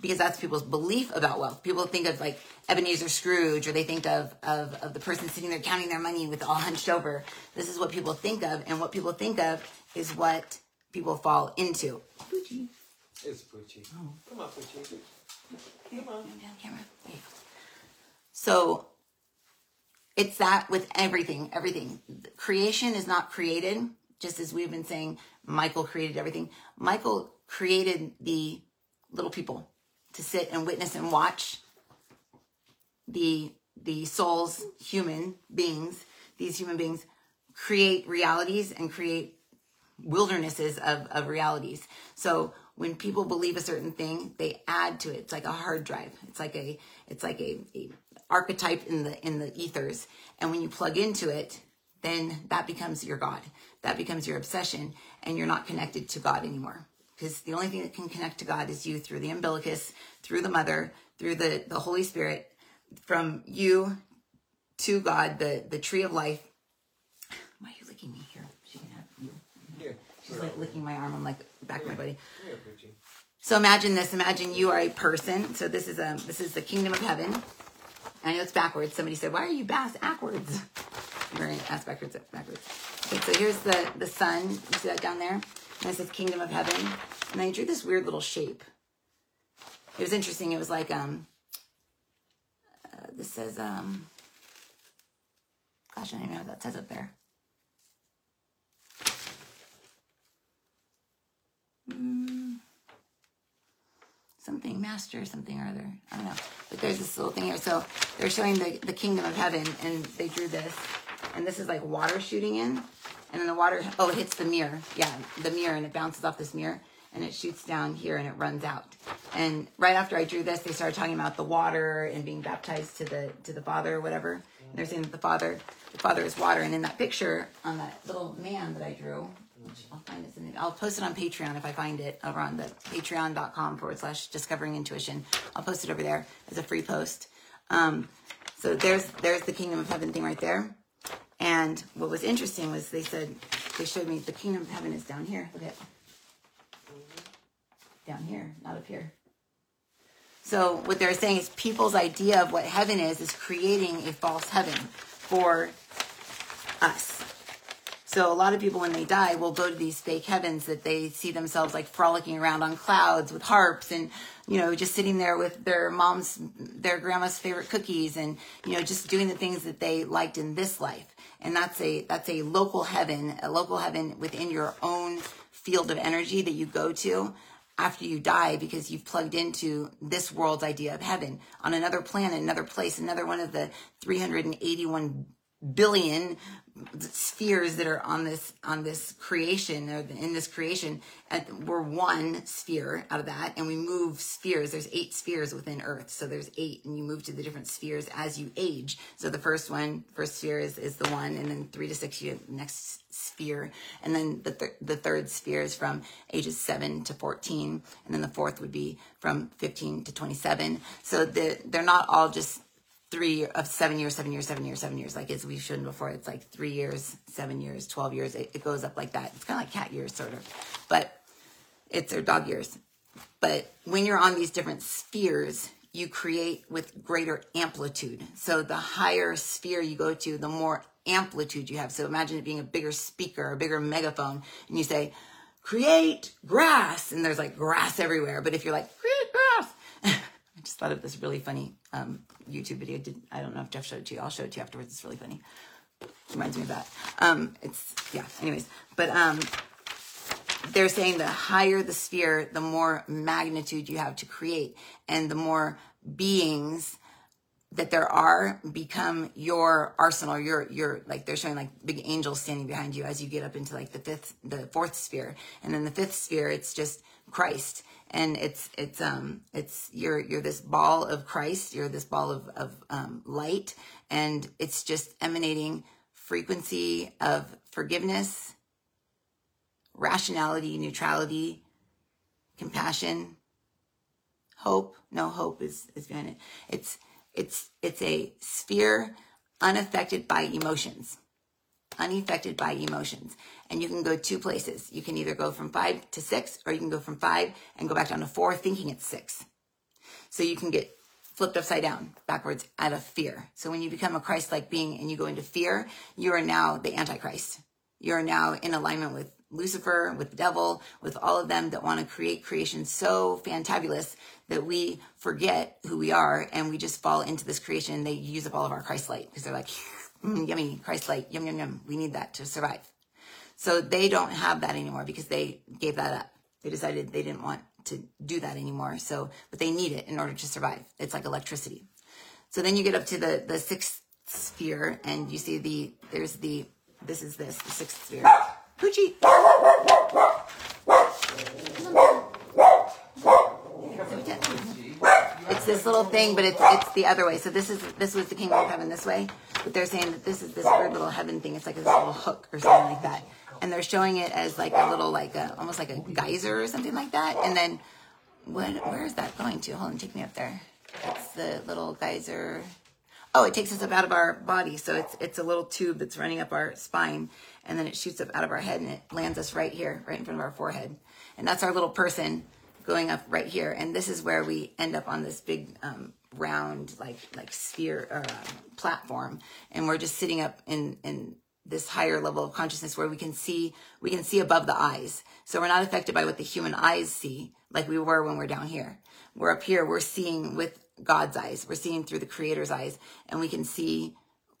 S3: Because that's people's belief about wealth. People think of like Ebenezer Scrooge or they think of, of, of the person sitting there counting their money with all hunched over. This is what people think of. And what people think of is what people fall into.
S1: It's Poochie. Oh. Come on, Poochie.
S3: Come on. So it's that with everything, everything. Creation is not created, just as we've been saying, Michael created everything. Michael created the little people to sit and witness and watch the the souls, human beings, these human beings create realities and create wildernesses of, of realities. So when people believe a certain thing, they add to it. It's like a hard drive. It's like a it's like a, a archetype in the in the ethers. And when you plug into it, then that becomes your God. That becomes your obsession, and you're not connected to God anymore. Because the only thing that can connect to God is you through the umbilicus, through the mother, through the, the Holy Spirit, from you to God, the, the tree of life. Why are you licking me here? She can have you.
S1: Here.
S3: She's like licking my arm. I'm like back my buddy. So imagine this. Imagine you are a person. So this is a this is the kingdom of heaven. I know it's backwards. Somebody said, "Why are you bass backwards?" To ask backwards. Backwards. Okay, so here's the the sun. You see that down there? And it says kingdom of heaven. And I drew this weird little shape. It was interesting. It was like um. Uh, this says um. Gosh, I don't even know what that says up there. Mm. Something master something or other. I don't know. But there's this little thing here. So they're showing the, the kingdom of heaven and they drew this. And this is like water shooting in. And then the water oh it hits the mirror. Yeah the mirror and it bounces off this mirror and it shoots down here and it runs out. And right after i drew this they started talking about the water and being baptized to the to the father or whatever. And they're saying that the father the father is water. And in that picture on that little man that i drew I'll find it. In the, I'll post it on Patreon if I find it over on the patreon.com forward slash discovering intuition. I'll post it over there as a free post. Um, so there's there's the kingdom of heaven thing right there. And what was interesting was they said they showed me the kingdom of heaven is down here. Look at down here, not up here. So what they're saying is people's idea of what heaven is is creating a false heaven for us. So a lot of people when they die will go to these fake heavens that they see themselves like frolicking around on clouds with harps and you know just sitting there with their mom's their grandma's favorite cookies and you know just doing the things that they liked in this life. And that's a that's a local heaven, a local heaven within your own field of energy that you go to after you die because you've plugged into this world's idea of heaven on another planet, another place, another one of the 381 billion spheres that are on this on this creation or in this creation and we're one sphere out of that and we move spheres. There's eight spheres within earth. So there's eight and you move to the different spheres as you age. So the first one first sphere is, is the one and then three to six you next sphere. And then the, th- the third sphere is from ages 7 to 14 and then the fourth would be from 15 to 27 so the, they're not all just three of seven years, seven years, seven years, seven years. Like as we've shown before, it's like three years, seven years, 12 years. It, it goes up like that. It's kind of like cat years, sort of, but it's their dog years. But when you're on these different spheres, you create with greater amplitude. So the higher sphere you go to, the more amplitude you have. So imagine it being a bigger speaker, a bigger megaphone, and you say, create grass, and there's like grass everywhere. But if you're like, create I just thought of this really funny um, YouTube video. Did I don't know if Jeff showed it to you. I'll show it to you afterwards. It's really funny. Reminds me of that. Um, it's yeah. Anyways, but um, they're saying the higher the sphere, the more magnitude you have to create, and the more beings that there are become your arsenal your your like they're showing like big angels standing behind you as you get up into like the fifth the fourth sphere and then the fifth sphere it's just christ and it's it's um it's you're you're this ball of Christ, you're this ball of of um, light, and it's just emanating frequency of forgiveness, rationality, neutrality, compassion, hope. No hope is is behind it. It's it's it's a sphere unaffected by emotions. Unaffected by emotions. And you can go two places. You can either go from five to six, or you can go from five and go back down to four, thinking it's six. So you can get flipped upside down, backwards out of fear. So when you become a Christ like being and you go into fear, you are now the Antichrist. You are now in alignment with Lucifer, with the devil, with all of them that want to create creation so fantabulous that we forget who we are and we just fall into this creation. They use up all of our Christ light because they're like, mm, yummy, Christ light, yum, yum, yum. We need that to survive. So they don't have that anymore because they gave that up. They decided they didn't want to do that anymore. So, but they need it in order to survive. It's like electricity. So then you get up to the, the sixth sphere and you see the, there's the, this is this, the sixth sphere. Poochie. It's this little thing, but it's it's the other way. So this is this was the kingdom of heaven this way, but they're saying that this is this weird little heaven thing. It's like this little hook or something like that, and they're showing it as like a little like a almost like a geyser or something like that. And then where is that going to? Hold on, take me up there. It's the little geyser. Oh, it takes us up out of our body. So it's it's a little tube that's running up our spine, and then it shoots up out of our head and it lands us right here, right in front of our forehead. And that's our little person going up right here. And this is where we end up on this big um, round like like sphere or uh, platform, and we're just sitting up in in this higher level of consciousness where we can see we can see above the eyes. So we're not affected by what the human eyes see like we were when we're down here. We're up here, we're seeing with God's eyes. We're seeing through the creator's eyes and we can see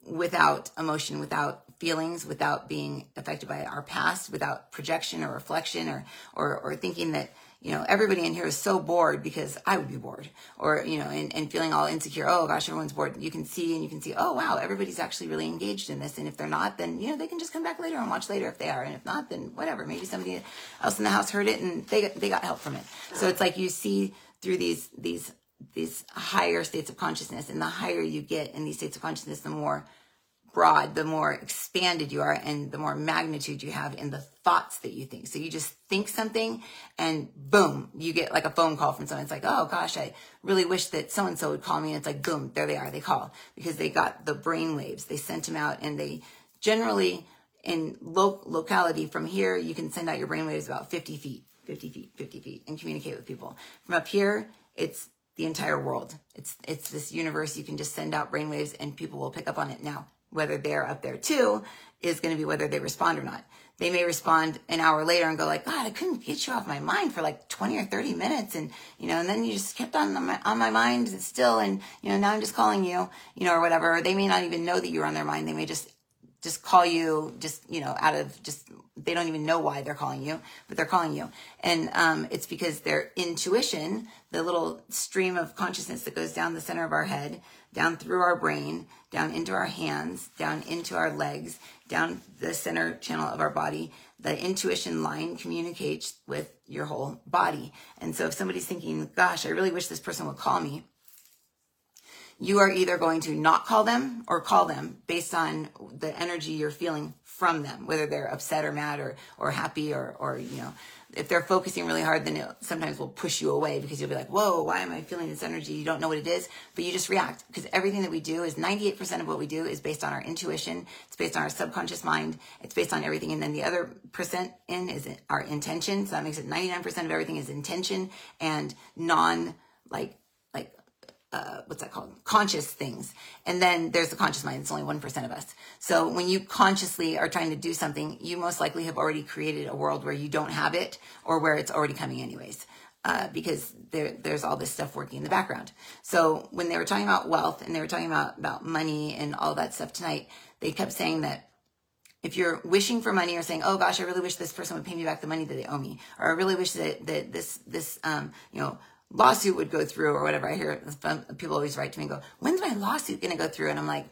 S3: without emotion, without feelings, without being affected by our past, without projection or reflection or, or, or thinking that, you know, everybody in here is so bored because I would be bored or, you know, and, and feeling all insecure. Oh gosh, everyone's bored. You can see and you can see, oh wow, everybody's actually really engaged in this. And if they're not, then, you know, they can just come back later and watch later if they are. And if not, then whatever. Maybe somebody else in the house heard it and they, they got help from it. So it's like you see through these, these these higher states of consciousness. And the higher you get in these states of consciousness, the more broad, the more expanded you are, and the more magnitude you have in the thoughts that you think. So you just think something, and boom, you get like a phone call from someone. It's like, oh gosh, I really wish that so and so would call me. And it's like, boom, there they are. They call because they got the brain waves. They sent them out, and they generally in lo- locality from here, you can send out your brain waves about 50 feet, 50 feet, 50 feet, and communicate with people. From up here, it's the entire world. It's it's this universe. You can just send out brainwaves and people will pick up on it. Now, whether they're up there too is going to be whether they respond or not. They may respond an hour later and go like, God, I couldn't get you off my mind for like 20 or 30 minutes. And, you know, and then you just kept on my, on my mind still. And, you know, now I'm just calling you, you know, or whatever. They may not even know that you're on their mind. They may just just call you just you know out of just they don't even know why they're calling you but they're calling you and um, it's because their intuition the little stream of consciousness that goes down the center of our head down through our brain down into our hands down into our legs down the center channel of our body. The intuition line communicates with your whole body. And so if somebody's thinking gosh i really wish this person would call me you are either going to not call them or call them based on the energy you're feeling from them, whether they're upset or mad or, or happy or, or, you know, if they're focusing really hard, then it sometimes will push you away because you'll be like, whoa, why am I feeling this energy? You don't know what it is, but you just react because everything that we do is 98% of what we do is based on our intuition. It's based on our subconscious mind. It's based on everything. And then the other percent in is our intention. So that makes it 99% of everything is intention and non like uh, what's that called? Conscious things. And then there's the conscious mind. It's only 1% of us. So when you consciously are trying to do something, you most likely have already created a world where you don't have it or where it's already coming anyways. Uh, because there, there's all this stuff working in the background. So when they were talking about wealth and they were talking about, about money and all that stuff tonight, they kept saying that if you're wishing for money or saying, "Oh gosh, I really wish this person would pay me back the money that they owe me," or "I really wish that that this this um you know lawsuit would go through or whatever. I hear people always write to me and go, when's my lawsuit going to go through? And I'm like,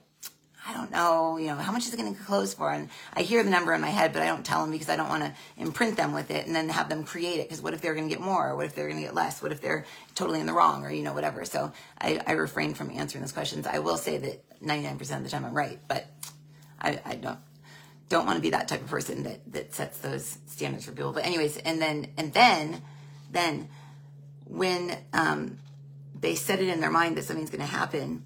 S3: I don't know, you know, how much is it going to close for? And I hear the number in my head, but I don't tell them because I don't want to imprint them with it and then have them create it. Because what if they're going to get more? Or what if they're going to get less? What if they're totally in the wrong or, you know, whatever. So I, I refrain from answering those questions. I will say that 99% of the time I'm right, but I, I don't, don't want to be that type of person that, that sets those standards for people. But anyways, and then, and then, then when um, they set it in their mind that something's going to happen,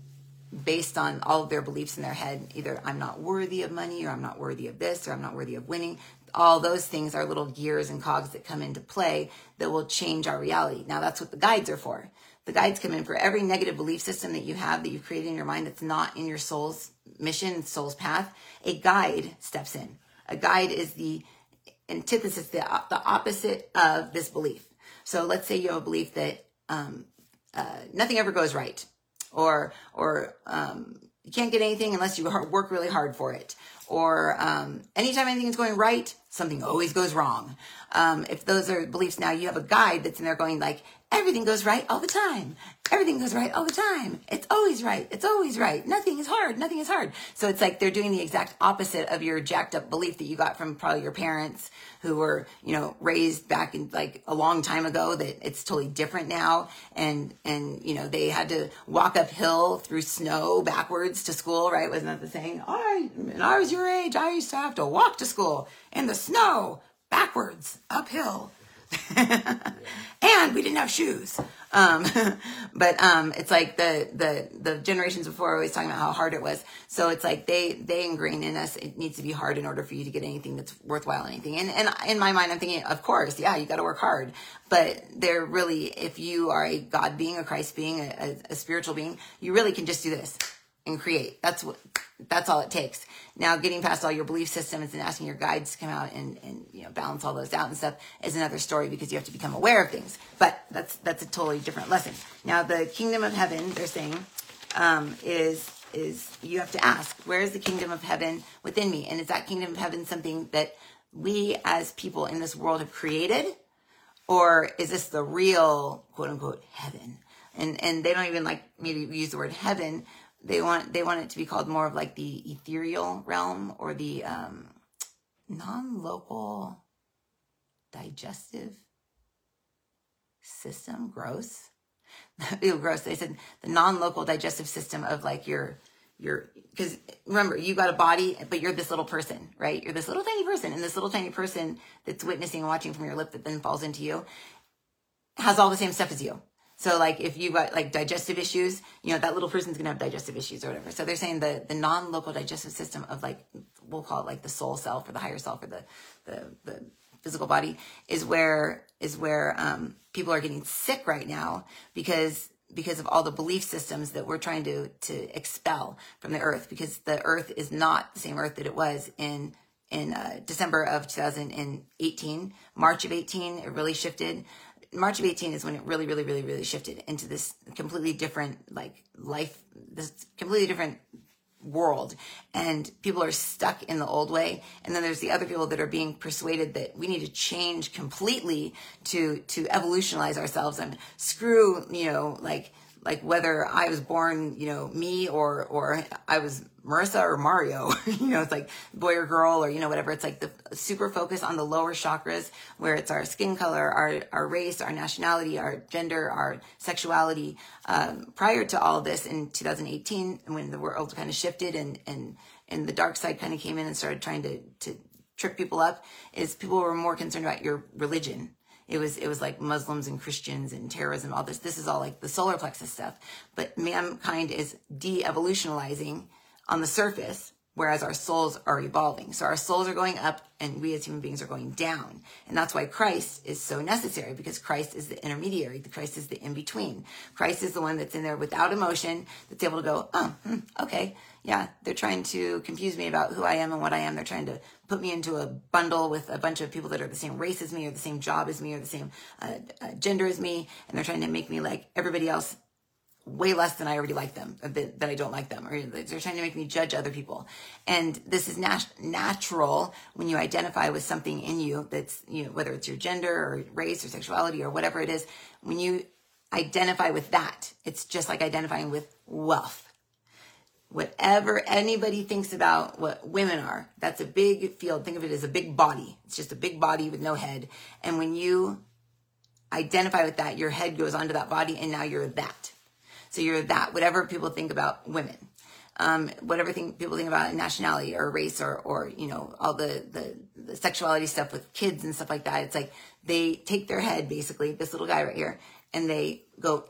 S3: based on all of their beliefs in their head. Either I'm not worthy of money, or I'm not worthy of this, or I'm not worthy of winning. All those things are little gears and cogs that come into play that will change our reality. Now, that's what the guides are for. The guides come in for every negative belief system that you have that you've created in your mind that's not in your soul's mission, soul's path. A guide steps in. A guide is the antithesis, the, the opposite of this belief. So let's say you have a belief that um, uh, nothing ever goes right, or or um, you can't get anything unless you work really hard for it, or um, anytime anything is going right, something always goes wrong. Um, if those are beliefs, now you have a guide that's in there going like, everything goes right all the time. Everything goes right all the time. It's always right. It's always right. Nothing is hard. Nothing is hard. So it's like they're doing the exact opposite of your jacked up belief that you got from probably your parents who were, you know, raised back in like a long time ago that it's totally different now. And, and, you know, they had to walk uphill through snow backwards to school, right? Wasn't that the saying? I, when I was your age, I used to have to walk to school in the snow backwards uphill. and we didn't have shoes. Um, but um, it's like the the the generations before were always talking about how hard it was. So it's like they they ingrain in us it needs to be hard in order for you to get anything that's worthwhile. Anything. And and in my mind, I'm thinking, of course, yeah, you got to work hard. But they're really, if you are a God being, a Christ being, a, a, a spiritual being, you really can just do this and create. That's what that's all it takes. Now, getting past all your belief systems and asking your guides to come out and, and you know balance all those out and stuff is another story because you have to become aware of things. But that's that's a totally different lesson. Now, the kingdom of heaven, they're saying, um, is is you have to ask, where is the kingdom of heaven within me? And is that kingdom of heaven something that we as people in this world have created, or is this the real quote unquote heaven? And and they don't even like maybe use the word heaven they want they want it to be called more of like the ethereal realm or the um, non-local digestive system gross. Ew gross. They said the non-local digestive system of like your your because remember you got a body but you're this little person right? You're this little tiny person and this little tiny person that's witnessing and watching from your lip that then falls into you has all the same stuff as you so like if you've got like digestive issues, you know, that little person's gonna have digestive issues or whatever. So they're saying the the non-local digestive system of like we'll call it like the soul self or the higher self or the the, the physical body is where is where um, people are getting sick right now because because of all the belief systems that we're trying to to expel from the earth because the earth is not the same earth that it was in in uh, December of 2018 March of 18 it really shifted March of 18 is when it really, really, really, really shifted into this completely different, like, life, this completely different world. And people are stuck in the old way. And then there's the other people that are being persuaded that we need to change completely to, to evolutionize ourselves and screw, you know, like, like whether I was born, you know, me or or I was Marisa or Mario, you know, it's like boy or girl or you know whatever. It's like the super focus on the lower chakras where it's our skin color, our our race, our nationality, our gender, our sexuality. Um, prior to all this in 2018, when the world kind of shifted and and and the dark side kind of came in and started trying to to trip people up, is people were more concerned about your religion it was it was like Muslims and Christians and terrorism, all this. This is all like the solar plexus stuff. But mankind is de-evolutionalizing on the surface, whereas our souls are evolving. So our souls are going up and we as human beings are going down. And that's why Christ is so necessary because Christ is the intermediary. The Christ is the in between. Christ is the one that's in there without emotion, that's able to go, oh, okay, yeah, they're trying to confuse me about who I am and what I am. They're trying to put me into a bundle with a bunch of people that are the same race as me or the same job as me or the same uh, uh, gender as me. And they're trying to make me like everybody else way less than I already like them, that I don't like them, or they're trying to make me judge other people. And this is nat- natural when you identify with something in you that's, you know, whether it's your gender or race or sexuality or whatever it is, when you identify with that, it's just like identifying with wealth. Whatever anybody thinks about what women are, that's a big field. Think of it as a big body. It's just a big body with no head. And when you identify with that, your head goes onto that body and now you're that so you're that, whatever people think about women, um, whatever people think about nationality or race or, or, you know, all the, the, the sexuality stuff with kids and stuff like that. It's like they take their head, basically, this little guy right here, and they go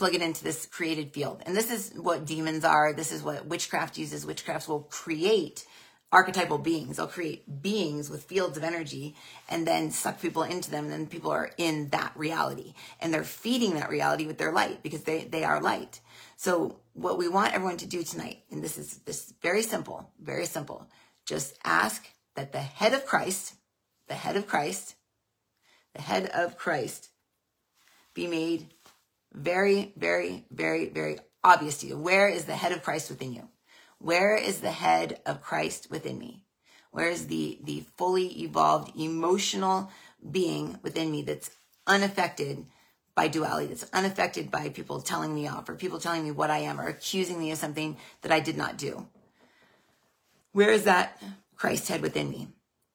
S3: plug it into this created field. And this is what demons are. This is what witchcraft uses. Witchcraft will create archetypal beings. They'll create beings with fields of energy and then suck people into them. And then people are in that reality and they're feeding that reality with their light because they, they are light. So what we want everyone to do tonight, and this is this very simple, very simple. Just ask that the head of Christ, the head of Christ, the head of Christ be made very, very, very, very obvious to you. Where is the head of Christ within you? Where is the head of Christ within me? Where is the, the fully evolved emotional being within me that's unaffected by duality, that's unaffected by people telling me off or people telling me what I am or accusing me of something that I did not do? Where is that Christ head within me?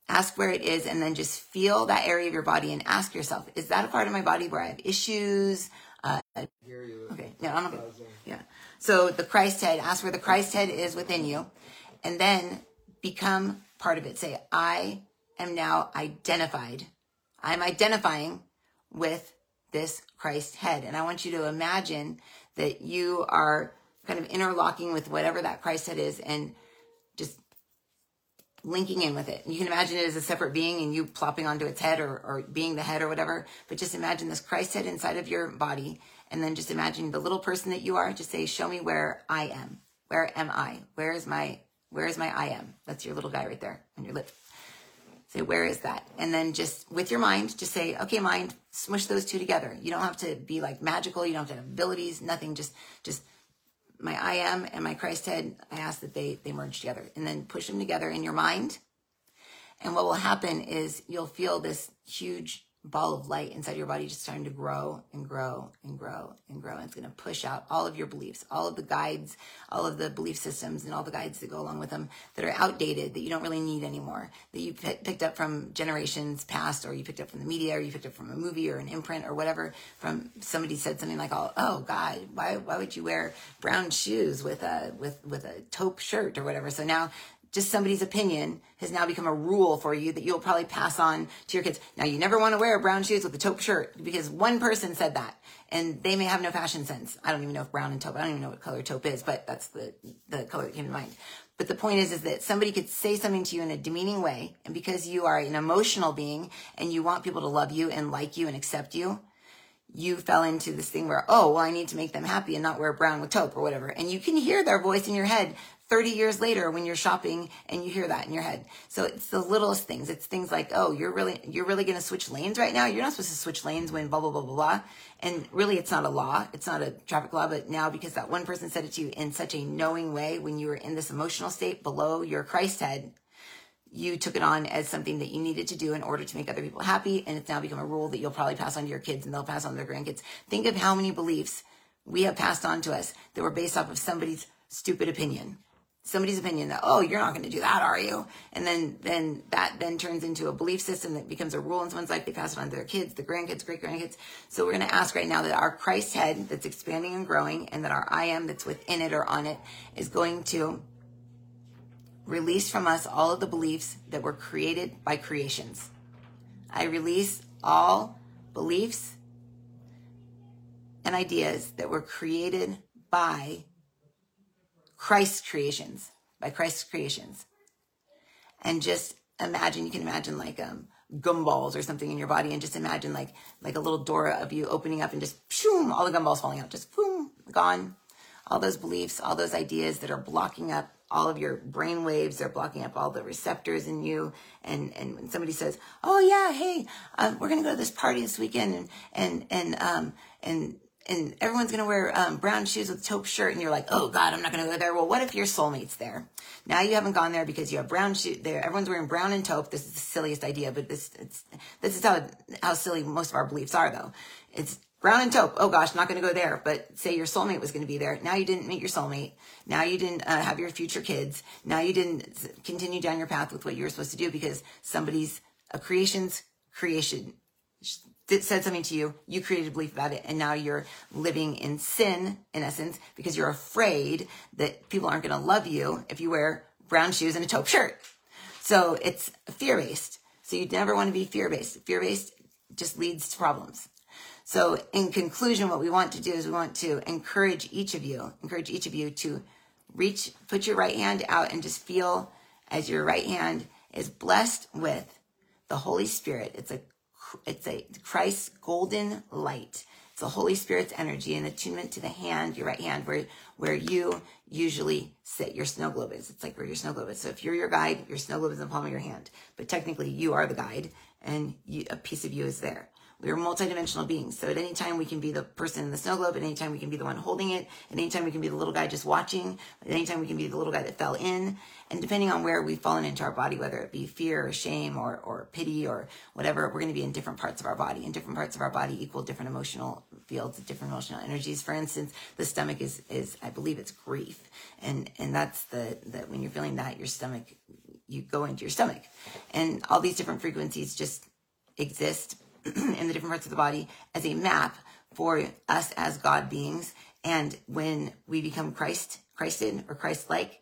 S3: Ask where it is and then just feel that area of your body and ask yourself, is that a part of my body where I have issues? Okay, no, I'm okay. Yeah. So the Christ head, ask where the Christ head is within you and then become part of it. Say, I am now identified. I'm identifying with this Christ head. And I want you to imagine that you are kind of interlocking with whatever that Christ head is and just linking in with it. You can imagine it as a separate being and you plopping onto its head or, or being the head or whatever. But just imagine this Christ head inside of your body. And then just imagine the little person that you are. Just say, show me where I am. Where am I? Where is my, where is my I am? That's your little guy right there on your lip. Say, where is that? And then just with your mind, just say, okay, mind, smush those two together. You don't have to be like magical. You don't have to have abilities, nothing. Just, just my I am and my Christ head, I ask that they, they merge together and then push them together in your mind. And what will happen is you'll feel this huge ball of light inside your body just starting to grow and grow and grow and grow. And it's going to push out all of your beliefs, all of the guides, all of the belief systems and all the guides that go along with them that are outdated, that you don't really need anymore, that you picked up from generations past, or you picked up from the media, or you picked up from a movie or an imprint or whatever. From somebody said something like, "Oh, oh God, why why would you wear brown shoes with a with with a taupe shirt or whatever?" So now just somebody's opinion has now become a rule for you that you'll probably pass on to your kids. Now, you never want to wear brown shoes with a taupe shirt because one person said that and they may have no fashion sense. I don't even know if brown and taupe, I don't even know what color taupe is, but that's the, the color that came to mind. But the point is, is that somebody could say something to you in a demeaning way. And because you are an emotional being and you want people to love you and like you and accept you, you fell into this thing where, oh, well, I need to make them happy and not wear brown with taupe or whatever. And you can hear their voice in your head 30 years later when you're shopping and you hear that in your head. So it's the littlest things. It's things like, oh, you're really, you're really going to switch lanes right now. You're not supposed to switch lanes when blah, blah, blah, blah, blah. And really it's not a law. It's not a traffic law, but now because that one person said it to you in such a knowing way when you were in this emotional state below your Christ head, you took it on as something that you needed to do in order to make other people happy. And it's now become a rule that you'll probably pass on to your kids and they'll pass on to their grandkids. Think of how many beliefs we have passed on to us that were based off of somebody's stupid opinion somebody's opinion that oh you're not going to do that are you? And then then that then turns into a belief system that becomes a rule in someone's life. They pass it on to their kids the grandkids great grandkids so we're going to ask right now that our christ head that's expanding and growing and that our i am that's within it or on it is going to release from us all of the beliefs that were created by creations. I release all beliefs and ideas that were created by Christ's creations, by Christ's creations. And just imagine, you can imagine like um, gumballs or something in your body and just imagine like like a little door of you opening up and just shoom, all the gumballs falling out, just boom, gone. All those beliefs, all those ideas that are blocking up all of your brain waves, they're blocking up all the receptors in you. And and when somebody says, "Oh yeah, hey, um, we're gonna go to this party this weekend," and and and um and and everyone's going to wear um, brown shoes with taupe shirt and you're like oh god i'm not going to go there. Well what if your soulmate's there? Now you haven't gone there because you have brown shoes there everyone's wearing brown and taupe. This is the silliest idea but this it's this is how how silly most of our beliefs are though. It's brown and taupe. Oh gosh not going to go there. But say your soulmate was going to be there. Now you didn't meet your soulmate. Now you didn't uh, have your future kids. Now you didn't continue down your path with what you were supposed to do because somebody's a creation's creation that said something to you, you created a belief about it, and now you're living in sin, in essence, because you're afraid that people aren't going to love you if you wear brown shoes and a taupe shirt. So it's fear based. So you never want to be fear based. Fear based just leads to problems. So in conclusion, what we want to do is we want to encourage each of you, encourage each of you to reach, put your right hand out and just feel as your right hand is blessed with the Holy Spirit. It's a, it's a Christ's golden light. It's the Holy Spirit's energy and attunement to the hand, your right hand, where, where you usually sit. Your snow globe is. It's like where your snow globe is. So if you're your guide, your snow globe is in the palm of your hand. But technically, you are the guide, and you, a piece of you is there. We are multidimensional beings. So at any time we can be the person in the snow globe. At any time we can be the one holding it. At any time we can be the little guy just watching. At any time we can be the little guy that fell in. And depending on where we've fallen into our body, whether it be fear or shame or, or pity or whatever, we're going to be in different parts of our body. And different parts of our body equal different emotional fields, different emotional energies. For instance, the stomach is, is, I believe it's grief. And, and that's the, that when you're feeling that, your stomach, you go into your stomach. And all these different frequencies just exist in the different parts of the body as a map for us as God beings. And when we become Christ, Christed or Christ-like,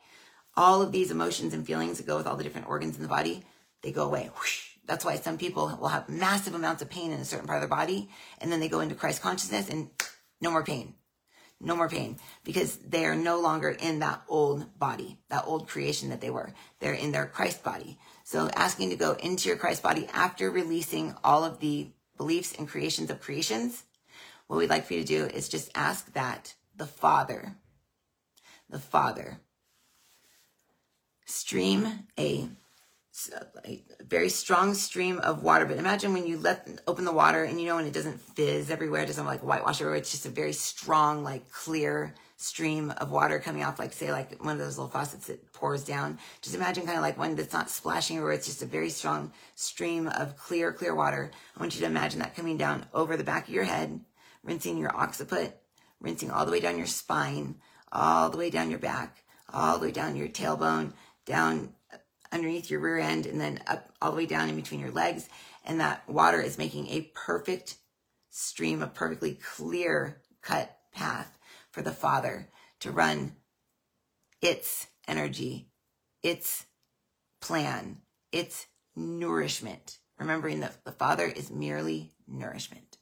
S3: all of these emotions and feelings that go with all the different organs in the body, they go away. Whoosh. That's why some people will have massive amounts of pain in a certain part of their body, and then they go into Christ consciousness and no more pain. No more pain because they are no longer in that old body, that old creation that they were. They're in their Christ body. So asking to go into your Christ body after releasing all of the beliefs and creations of creations, what we'd like for you to do is just ask that the Father, the Father, stream a, a very strong stream of water. But imagine when you let open the water and you know when it doesn't fizz everywhere, it doesn't like whitewash everywhere. It's just a very strong, like clear stream of water coming off, like say, like one of those little faucets that pours down. Just imagine kind of like one that's not splashing everywhere. It's just a very strong stream of clear, clear water. I want you to imagine that coming down over the back of your head, rinsing your occiput, rinsing all the way down your spine, all the way down your back, all the way down your tailbone, down uh, underneath your rear end, and then up all the way down in between your legs. And that water is making a perfect stream, a perfectly clear cut path for the Father to run its energy, its plan, its nourishment. Remembering that the Father is merely nourishment.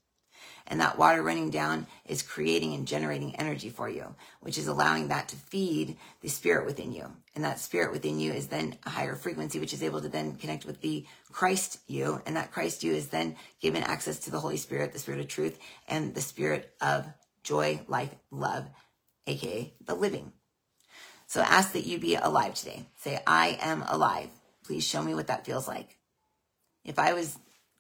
S3: And that water running down is creating and generating energy for you, which is allowing that to feed the spirit within you. And that spirit within you is then a higher frequency, which is able to then connect with the Christ you. And that Christ you is then given access to the Holy Spirit, the Spirit of truth, and the Spirit of joy, life, love, aka the living. So ask that you be alive today. Say, I am alive. Please show me what that feels like. If I was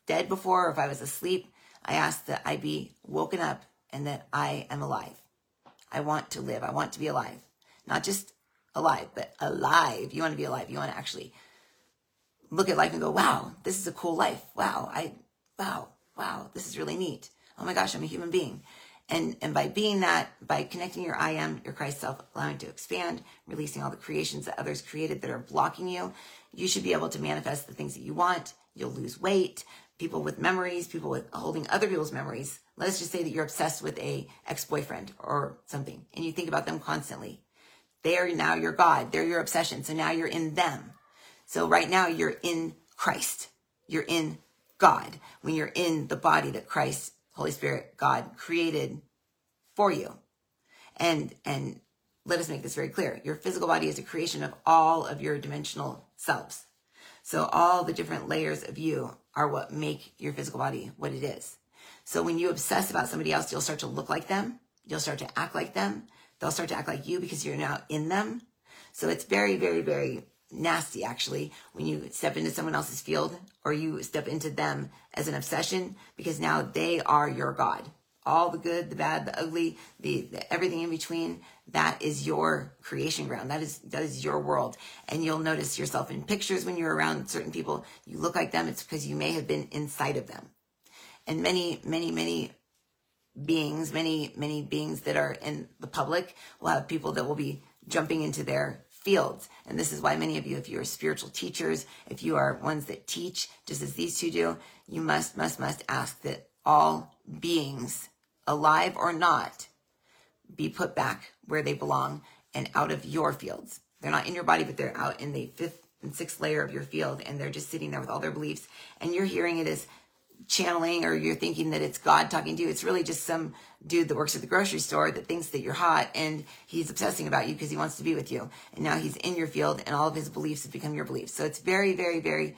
S3: dead before or if I was asleep, I ask that I be woken up and that I am alive. I want to live. I want to be alive. Not just alive, but alive. You want to be alive. You want to actually look at life and go, wow, this is a cool life. Wow, I, wow, wow, this is really neat. Oh my gosh, I'm a human being. And, and by being that, by connecting your I am, your Christ self, allowing to expand, releasing all the creations that others created that are blocking you, you should be able to manifest the things that you want. You'll lose weight. People with memories, people with holding other people's memories. Let's just say that you're obsessed with a ex-boyfriend or something and you think about them constantly. They are now your God. They're your obsession. So now you're in them. So right now you're in Christ. You're in God when you're in the body that Christ Holy Spirit, God created for you. And, and let us make this very clear. Your physical body is a creation of all of your dimensional selves. So all the different layers of you are what make your physical body what it is. So when you obsess about somebody else, you'll start to look like them. You'll start to act like them. They'll start to act like you because you're now in them. So it's very, very, very nasty actually when you step into someone else's field or you step into them as an obsession because now they are your god. All the good the bad the ugly the, the, everything in between that is your creation ground. That is that is your world. And you'll notice yourself in pictures when you're around certain people. You look like them. It's because you may have been inside of them. And many many many beings many many beings that are in the public will have people that will be jumping into their fields. And this is why many of you, if you are spiritual teachers, if you are ones that teach, just as these two do, you must, must, must ask that all beings, alive or not, be put back where they belong and out of your fields. They're not in your body, but they're out in the fifth and sixth layer of your field, and they're just sitting there with all their beliefs. And you're hearing it as channeling or you're thinking that it's God talking to you. It's really just some dude that works at the grocery store that thinks that you're hot and he's obsessing about you because he wants to be with you. And now he's in your field and all of his beliefs have become your beliefs. So it's very, very, very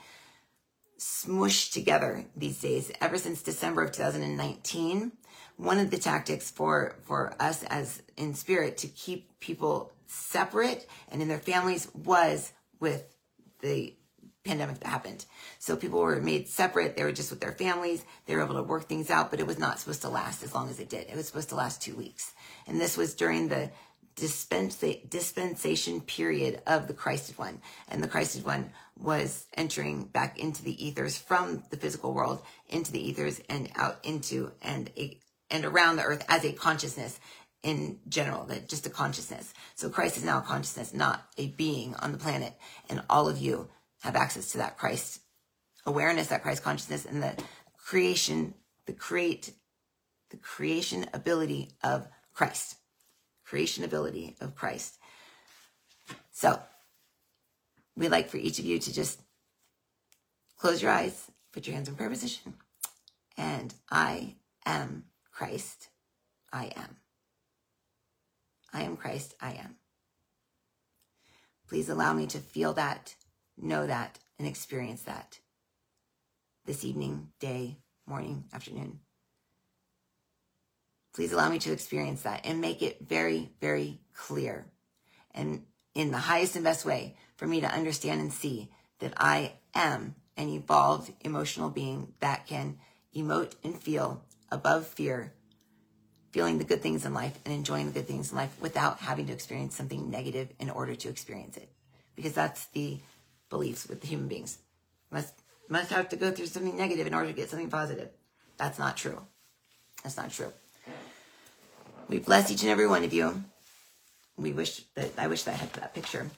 S3: smushed together these days. Ever since December of 2019, one of the tactics for, for us as in spirit to keep people separate and in their families was with the pandemic that happened. So people were made separate. They were just with their families. They were able to work things out, but it was not supposed to last as long as it did. It was supposed to last two weeks. And this was during the dispensa- dispensation period of the Christed one. And the Christed one was entering back into the ethers from the physical world into the ethers and out into and a, and around the earth as a consciousness in general, that just a consciousness. So Christ is now a consciousness, not a being on the planet. And all of you have access to that Christ awareness, that Christ consciousness, and the creation, the create, the creation ability of Christ. Creation ability of Christ. So, we'd like for each of you to just close your eyes, put your hands in prayer position, and I am Christ. I am. I am Christ. I am. Please allow me to feel that know that and experience that this evening, day, morning, afternoon. Please allow me to experience that and make it very, very clear and in the highest and best way for me to understand and see that I am an evolved emotional being that can emote and feel above fear, feeling the good things in life and enjoying the good things in life without having to experience something negative in order to experience it. Because that's the beliefs with human beings. Must must have to go through something negative in order to get something positive. That's not true. That's not true. We bless each and every one of you. We wish that I wish that I had that picture.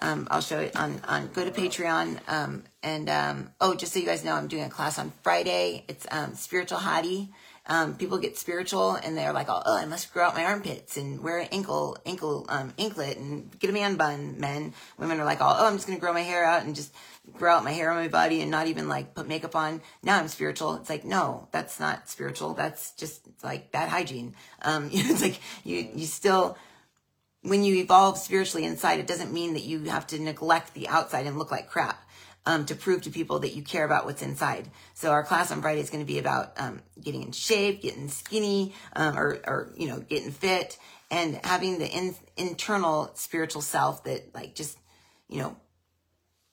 S3: Um, I'll show it on on go to Patreon. Um, and um, oh, just so you guys know, I'm doing a class on Friday. It's um, spiritual hottie um, people get spiritual and they're like, oh, I must grow out my armpits and wear an ankle ankle um, anklet and get a man bun. Men, women are like, oh, I'm just gonna grow my hair out and just grow out my hair on my body and not even like put makeup on. Now I'm spiritual. It's like, no, that's not spiritual. That's just like bad hygiene. Um, it's like you you still when you evolve spiritually inside, it doesn't mean that you have to neglect the outside and look like crap um, to prove to people that you care about what's inside. So our class on Friday is going to be about um, getting in shape, getting skinny, um, or, or, you know, getting fit and having the in, internal spiritual self that like just, you know,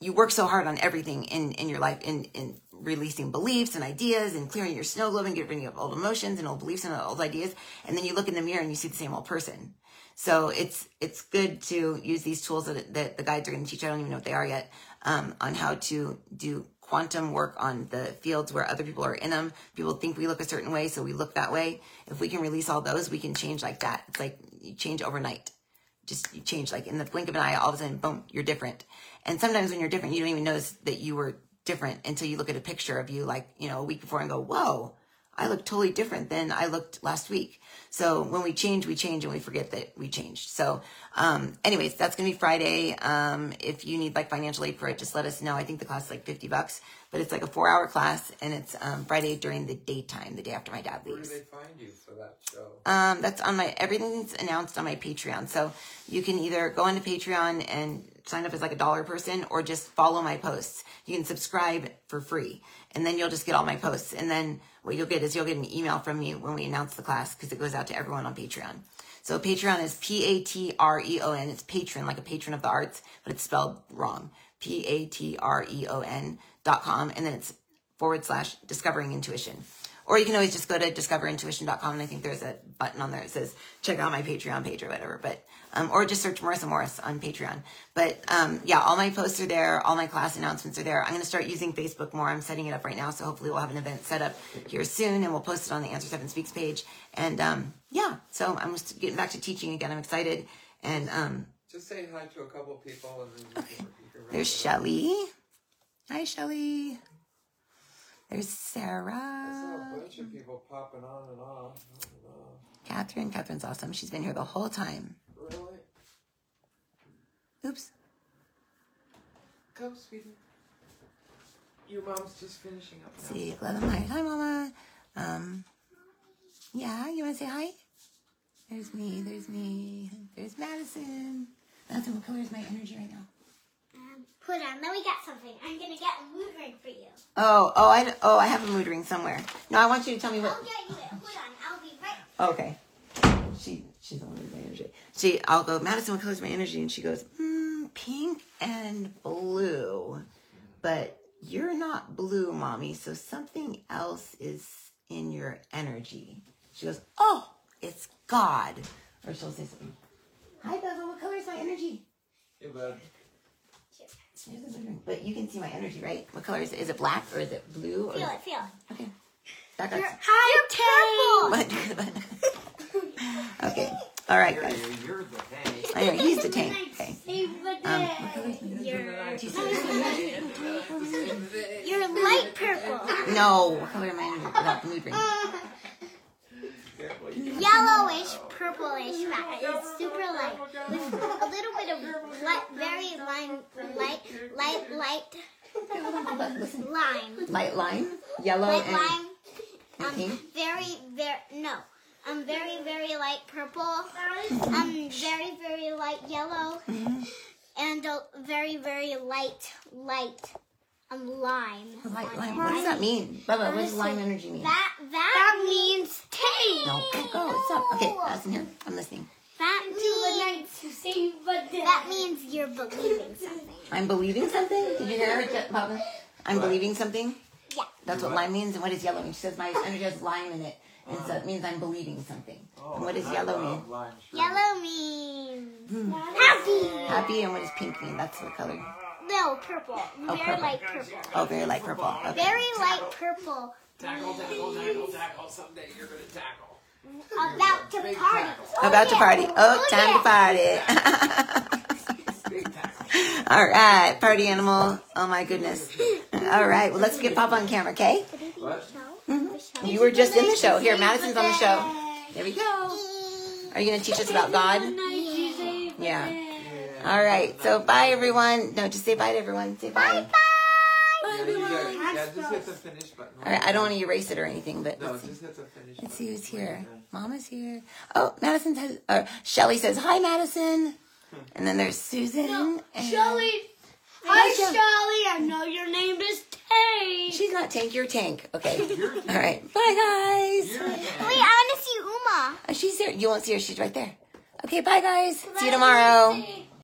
S3: you work so hard on everything in, in your life in, in releasing beliefs and ideas and clearing your snow globe and getting rid of old emotions and old beliefs and old ideas. And then you look in the mirror and you see the same old person. So it's it's good to use these tools that, that the guides are going to teach. I don't even know what they are yet um, on how to do quantum work on the fields where other people are in them. People think we look a certain way, so we look that way. If we can release all those, we can change like that. It's like you change overnight. Just you change like in the blink of an eye, all of a sudden, boom, you're different. And sometimes when you're different, you don't even notice that you were different until you look at a picture of you like, you know, a week before and go, whoa, I look totally different than I looked last week. So when we change, we change and we forget that we changed. So, um, anyways, that's going to be Friday. Um, if you need like financial aid for it, just let us know. I think the class is like 50 bucks, but it's like a four hour class and it's, um, Friday during the daytime, the day after my dad leaves.
S1: Where do they find you for that show?
S3: Um, that's on my, everything's announced on my Patreon. So you can either go into Patreon and sign up as like a dollar person or just follow my posts. You can subscribe for free and then you'll just get all my posts. And then what you'll get is you'll get an email from me when we announce the class because it goes out to everyone on Patreon. So Patreon is P-A-T-R-E-O-N. It's patron, like a patron of the arts, but it's spelled wrong. P-A-T-R-E-O-N dot com. And then it's forward slash discovering intuition. Or you can always just go to discoverintuition.com and I think there's a button on there that says check out my Patreon page or whatever. But um, or just search Marisa Morris on Patreon. But um, yeah, all my posts are there. All my class announcements are there. I'm going to start using Facebook more. I'm setting it up right now, so hopefully we'll have an event set up here soon, and we'll post it on the Answer Seven Speaks page. And um, yeah, so I'm just getting back to teaching again. I'm excited. And um,
S1: just say hi to a couple people, and then okay.
S3: there's Shelly. Hi, Shelly. There's Sarah.
S1: Saw a bunch of people popping on and off.
S3: Catherine. Catherine's awesome. She's been here the whole time.
S1: Really?
S3: Oops.
S1: Go, sweetie. Your mom's just finishing up now.
S3: See, love and light. Hi, Mama. Um, yeah, you want to say hi? There's me. There's me. There's Madison. Madison, what color is my energy right now?
S2: Um, hold on, let me get something. I'm gonna get a mood ring for you.
S3: Oh, oh, I, oh, I have a mood ring somewhere. No, I want you to tell me what.
S2: I'll get you it. Hold on, I'll be right.
S3: Okay. She she's the one with my energy. She I'll go, Madison, what color is my energy? And she goes, mm, pink and blue. But you're not blue, mommy, so something else is in your energy. She goes, Oh, it's God. Or she'll say something. Hi Bella, what color is my energy?
S1: Hey, bud.
S3: Here's the mood ring. But you can see my energy, right? What color is it? Is it black or is it blue? Or
S2: Feel it, feel it.
S3: Okay. Back.
S2: You're, you're purple.
S3: But- okay. All right, guys.
S1: You're, you're the.
S3: I know he's the tank. Okay.
S2: Save the
S3: Um, what color is my?
S2: You're,
S3: Do you see this?
S2: you're light purple.
S3: No. What color am I energy without the mood ring?
S2: Yellowish, purplish fat. It's super light. With a little bit of light, very lime, light, light, light lime.
S3: Light lime, yellow,
S2: Light
S3: and
S2: lime.
S3: and
S2: Um,
S3: pink.
S2: very, very, no. Um, very, very light purple. Um, very, very light yellow. And a very, very light, light, um, lime.
S3: Light lime. What does that mean? Bubba, what does lime energy mean?
S2: That, that, means taste.
S3: No, don't go. Stop. Okay, listen here. I'm listening.
S2: That means, that means you're believing something.
S3: I'm believing something. Did you hear her, Je- Bubba? I'm believing something.
S2: Yeah.
S3: That's what lime means. And what is yellow mean? She says my energy has lime in it, and so it means I'm believing something. And what does yellow mean?
S2: Yellow means
S3: Hmm.
S2: happy.
S3: Happy. And what does pink mean? That's what color.
S2: No, purple. Very
S3: purple.
S2: light purple.
S3: Oh, very light purple. Okay.
S2: Very light purple.
S1: Tackle, tackle, tackle, tackle. Someday you're gonna tackle.
S2: About to
S1: Big
S2: party.
S1: tackle.
S3: About to party. Oh, time to party.
S1: Big.
S3: All right, party animal. Oh my goodness. All right, well let's get Pop on camera, okay?
S1: What? Mm-hmm.
S3: You were just in the show. Here, Madison's on the show. There we go. Are you gonna teach us about God? Yeah. All right. So bye, everyone. No, just say bye to everyone. Say bye.
S1: Bye, you gotta, yeah, just hit the finish button.
S3: All right. I don't want to erase it or anything, but
S1: No,
S3: let's see.
S1: just hit
S3: Let's see who's here. Mama's here. Oh, Madison says, or Shelly says, hi, Madison. And then there's Susan. and-
S2: Shelly.
S3: Hi,
S2: Hi, Shelly. I know your name is Tay.
S3: She's not Tank, you're Tank. Okay. All right. Bye, guys.
S1: You're
S2: Wait, I want to see Uma.
S3: Oh, she's there. You won't see her. She's right there. Okay, bye, guys. See you tomorrow.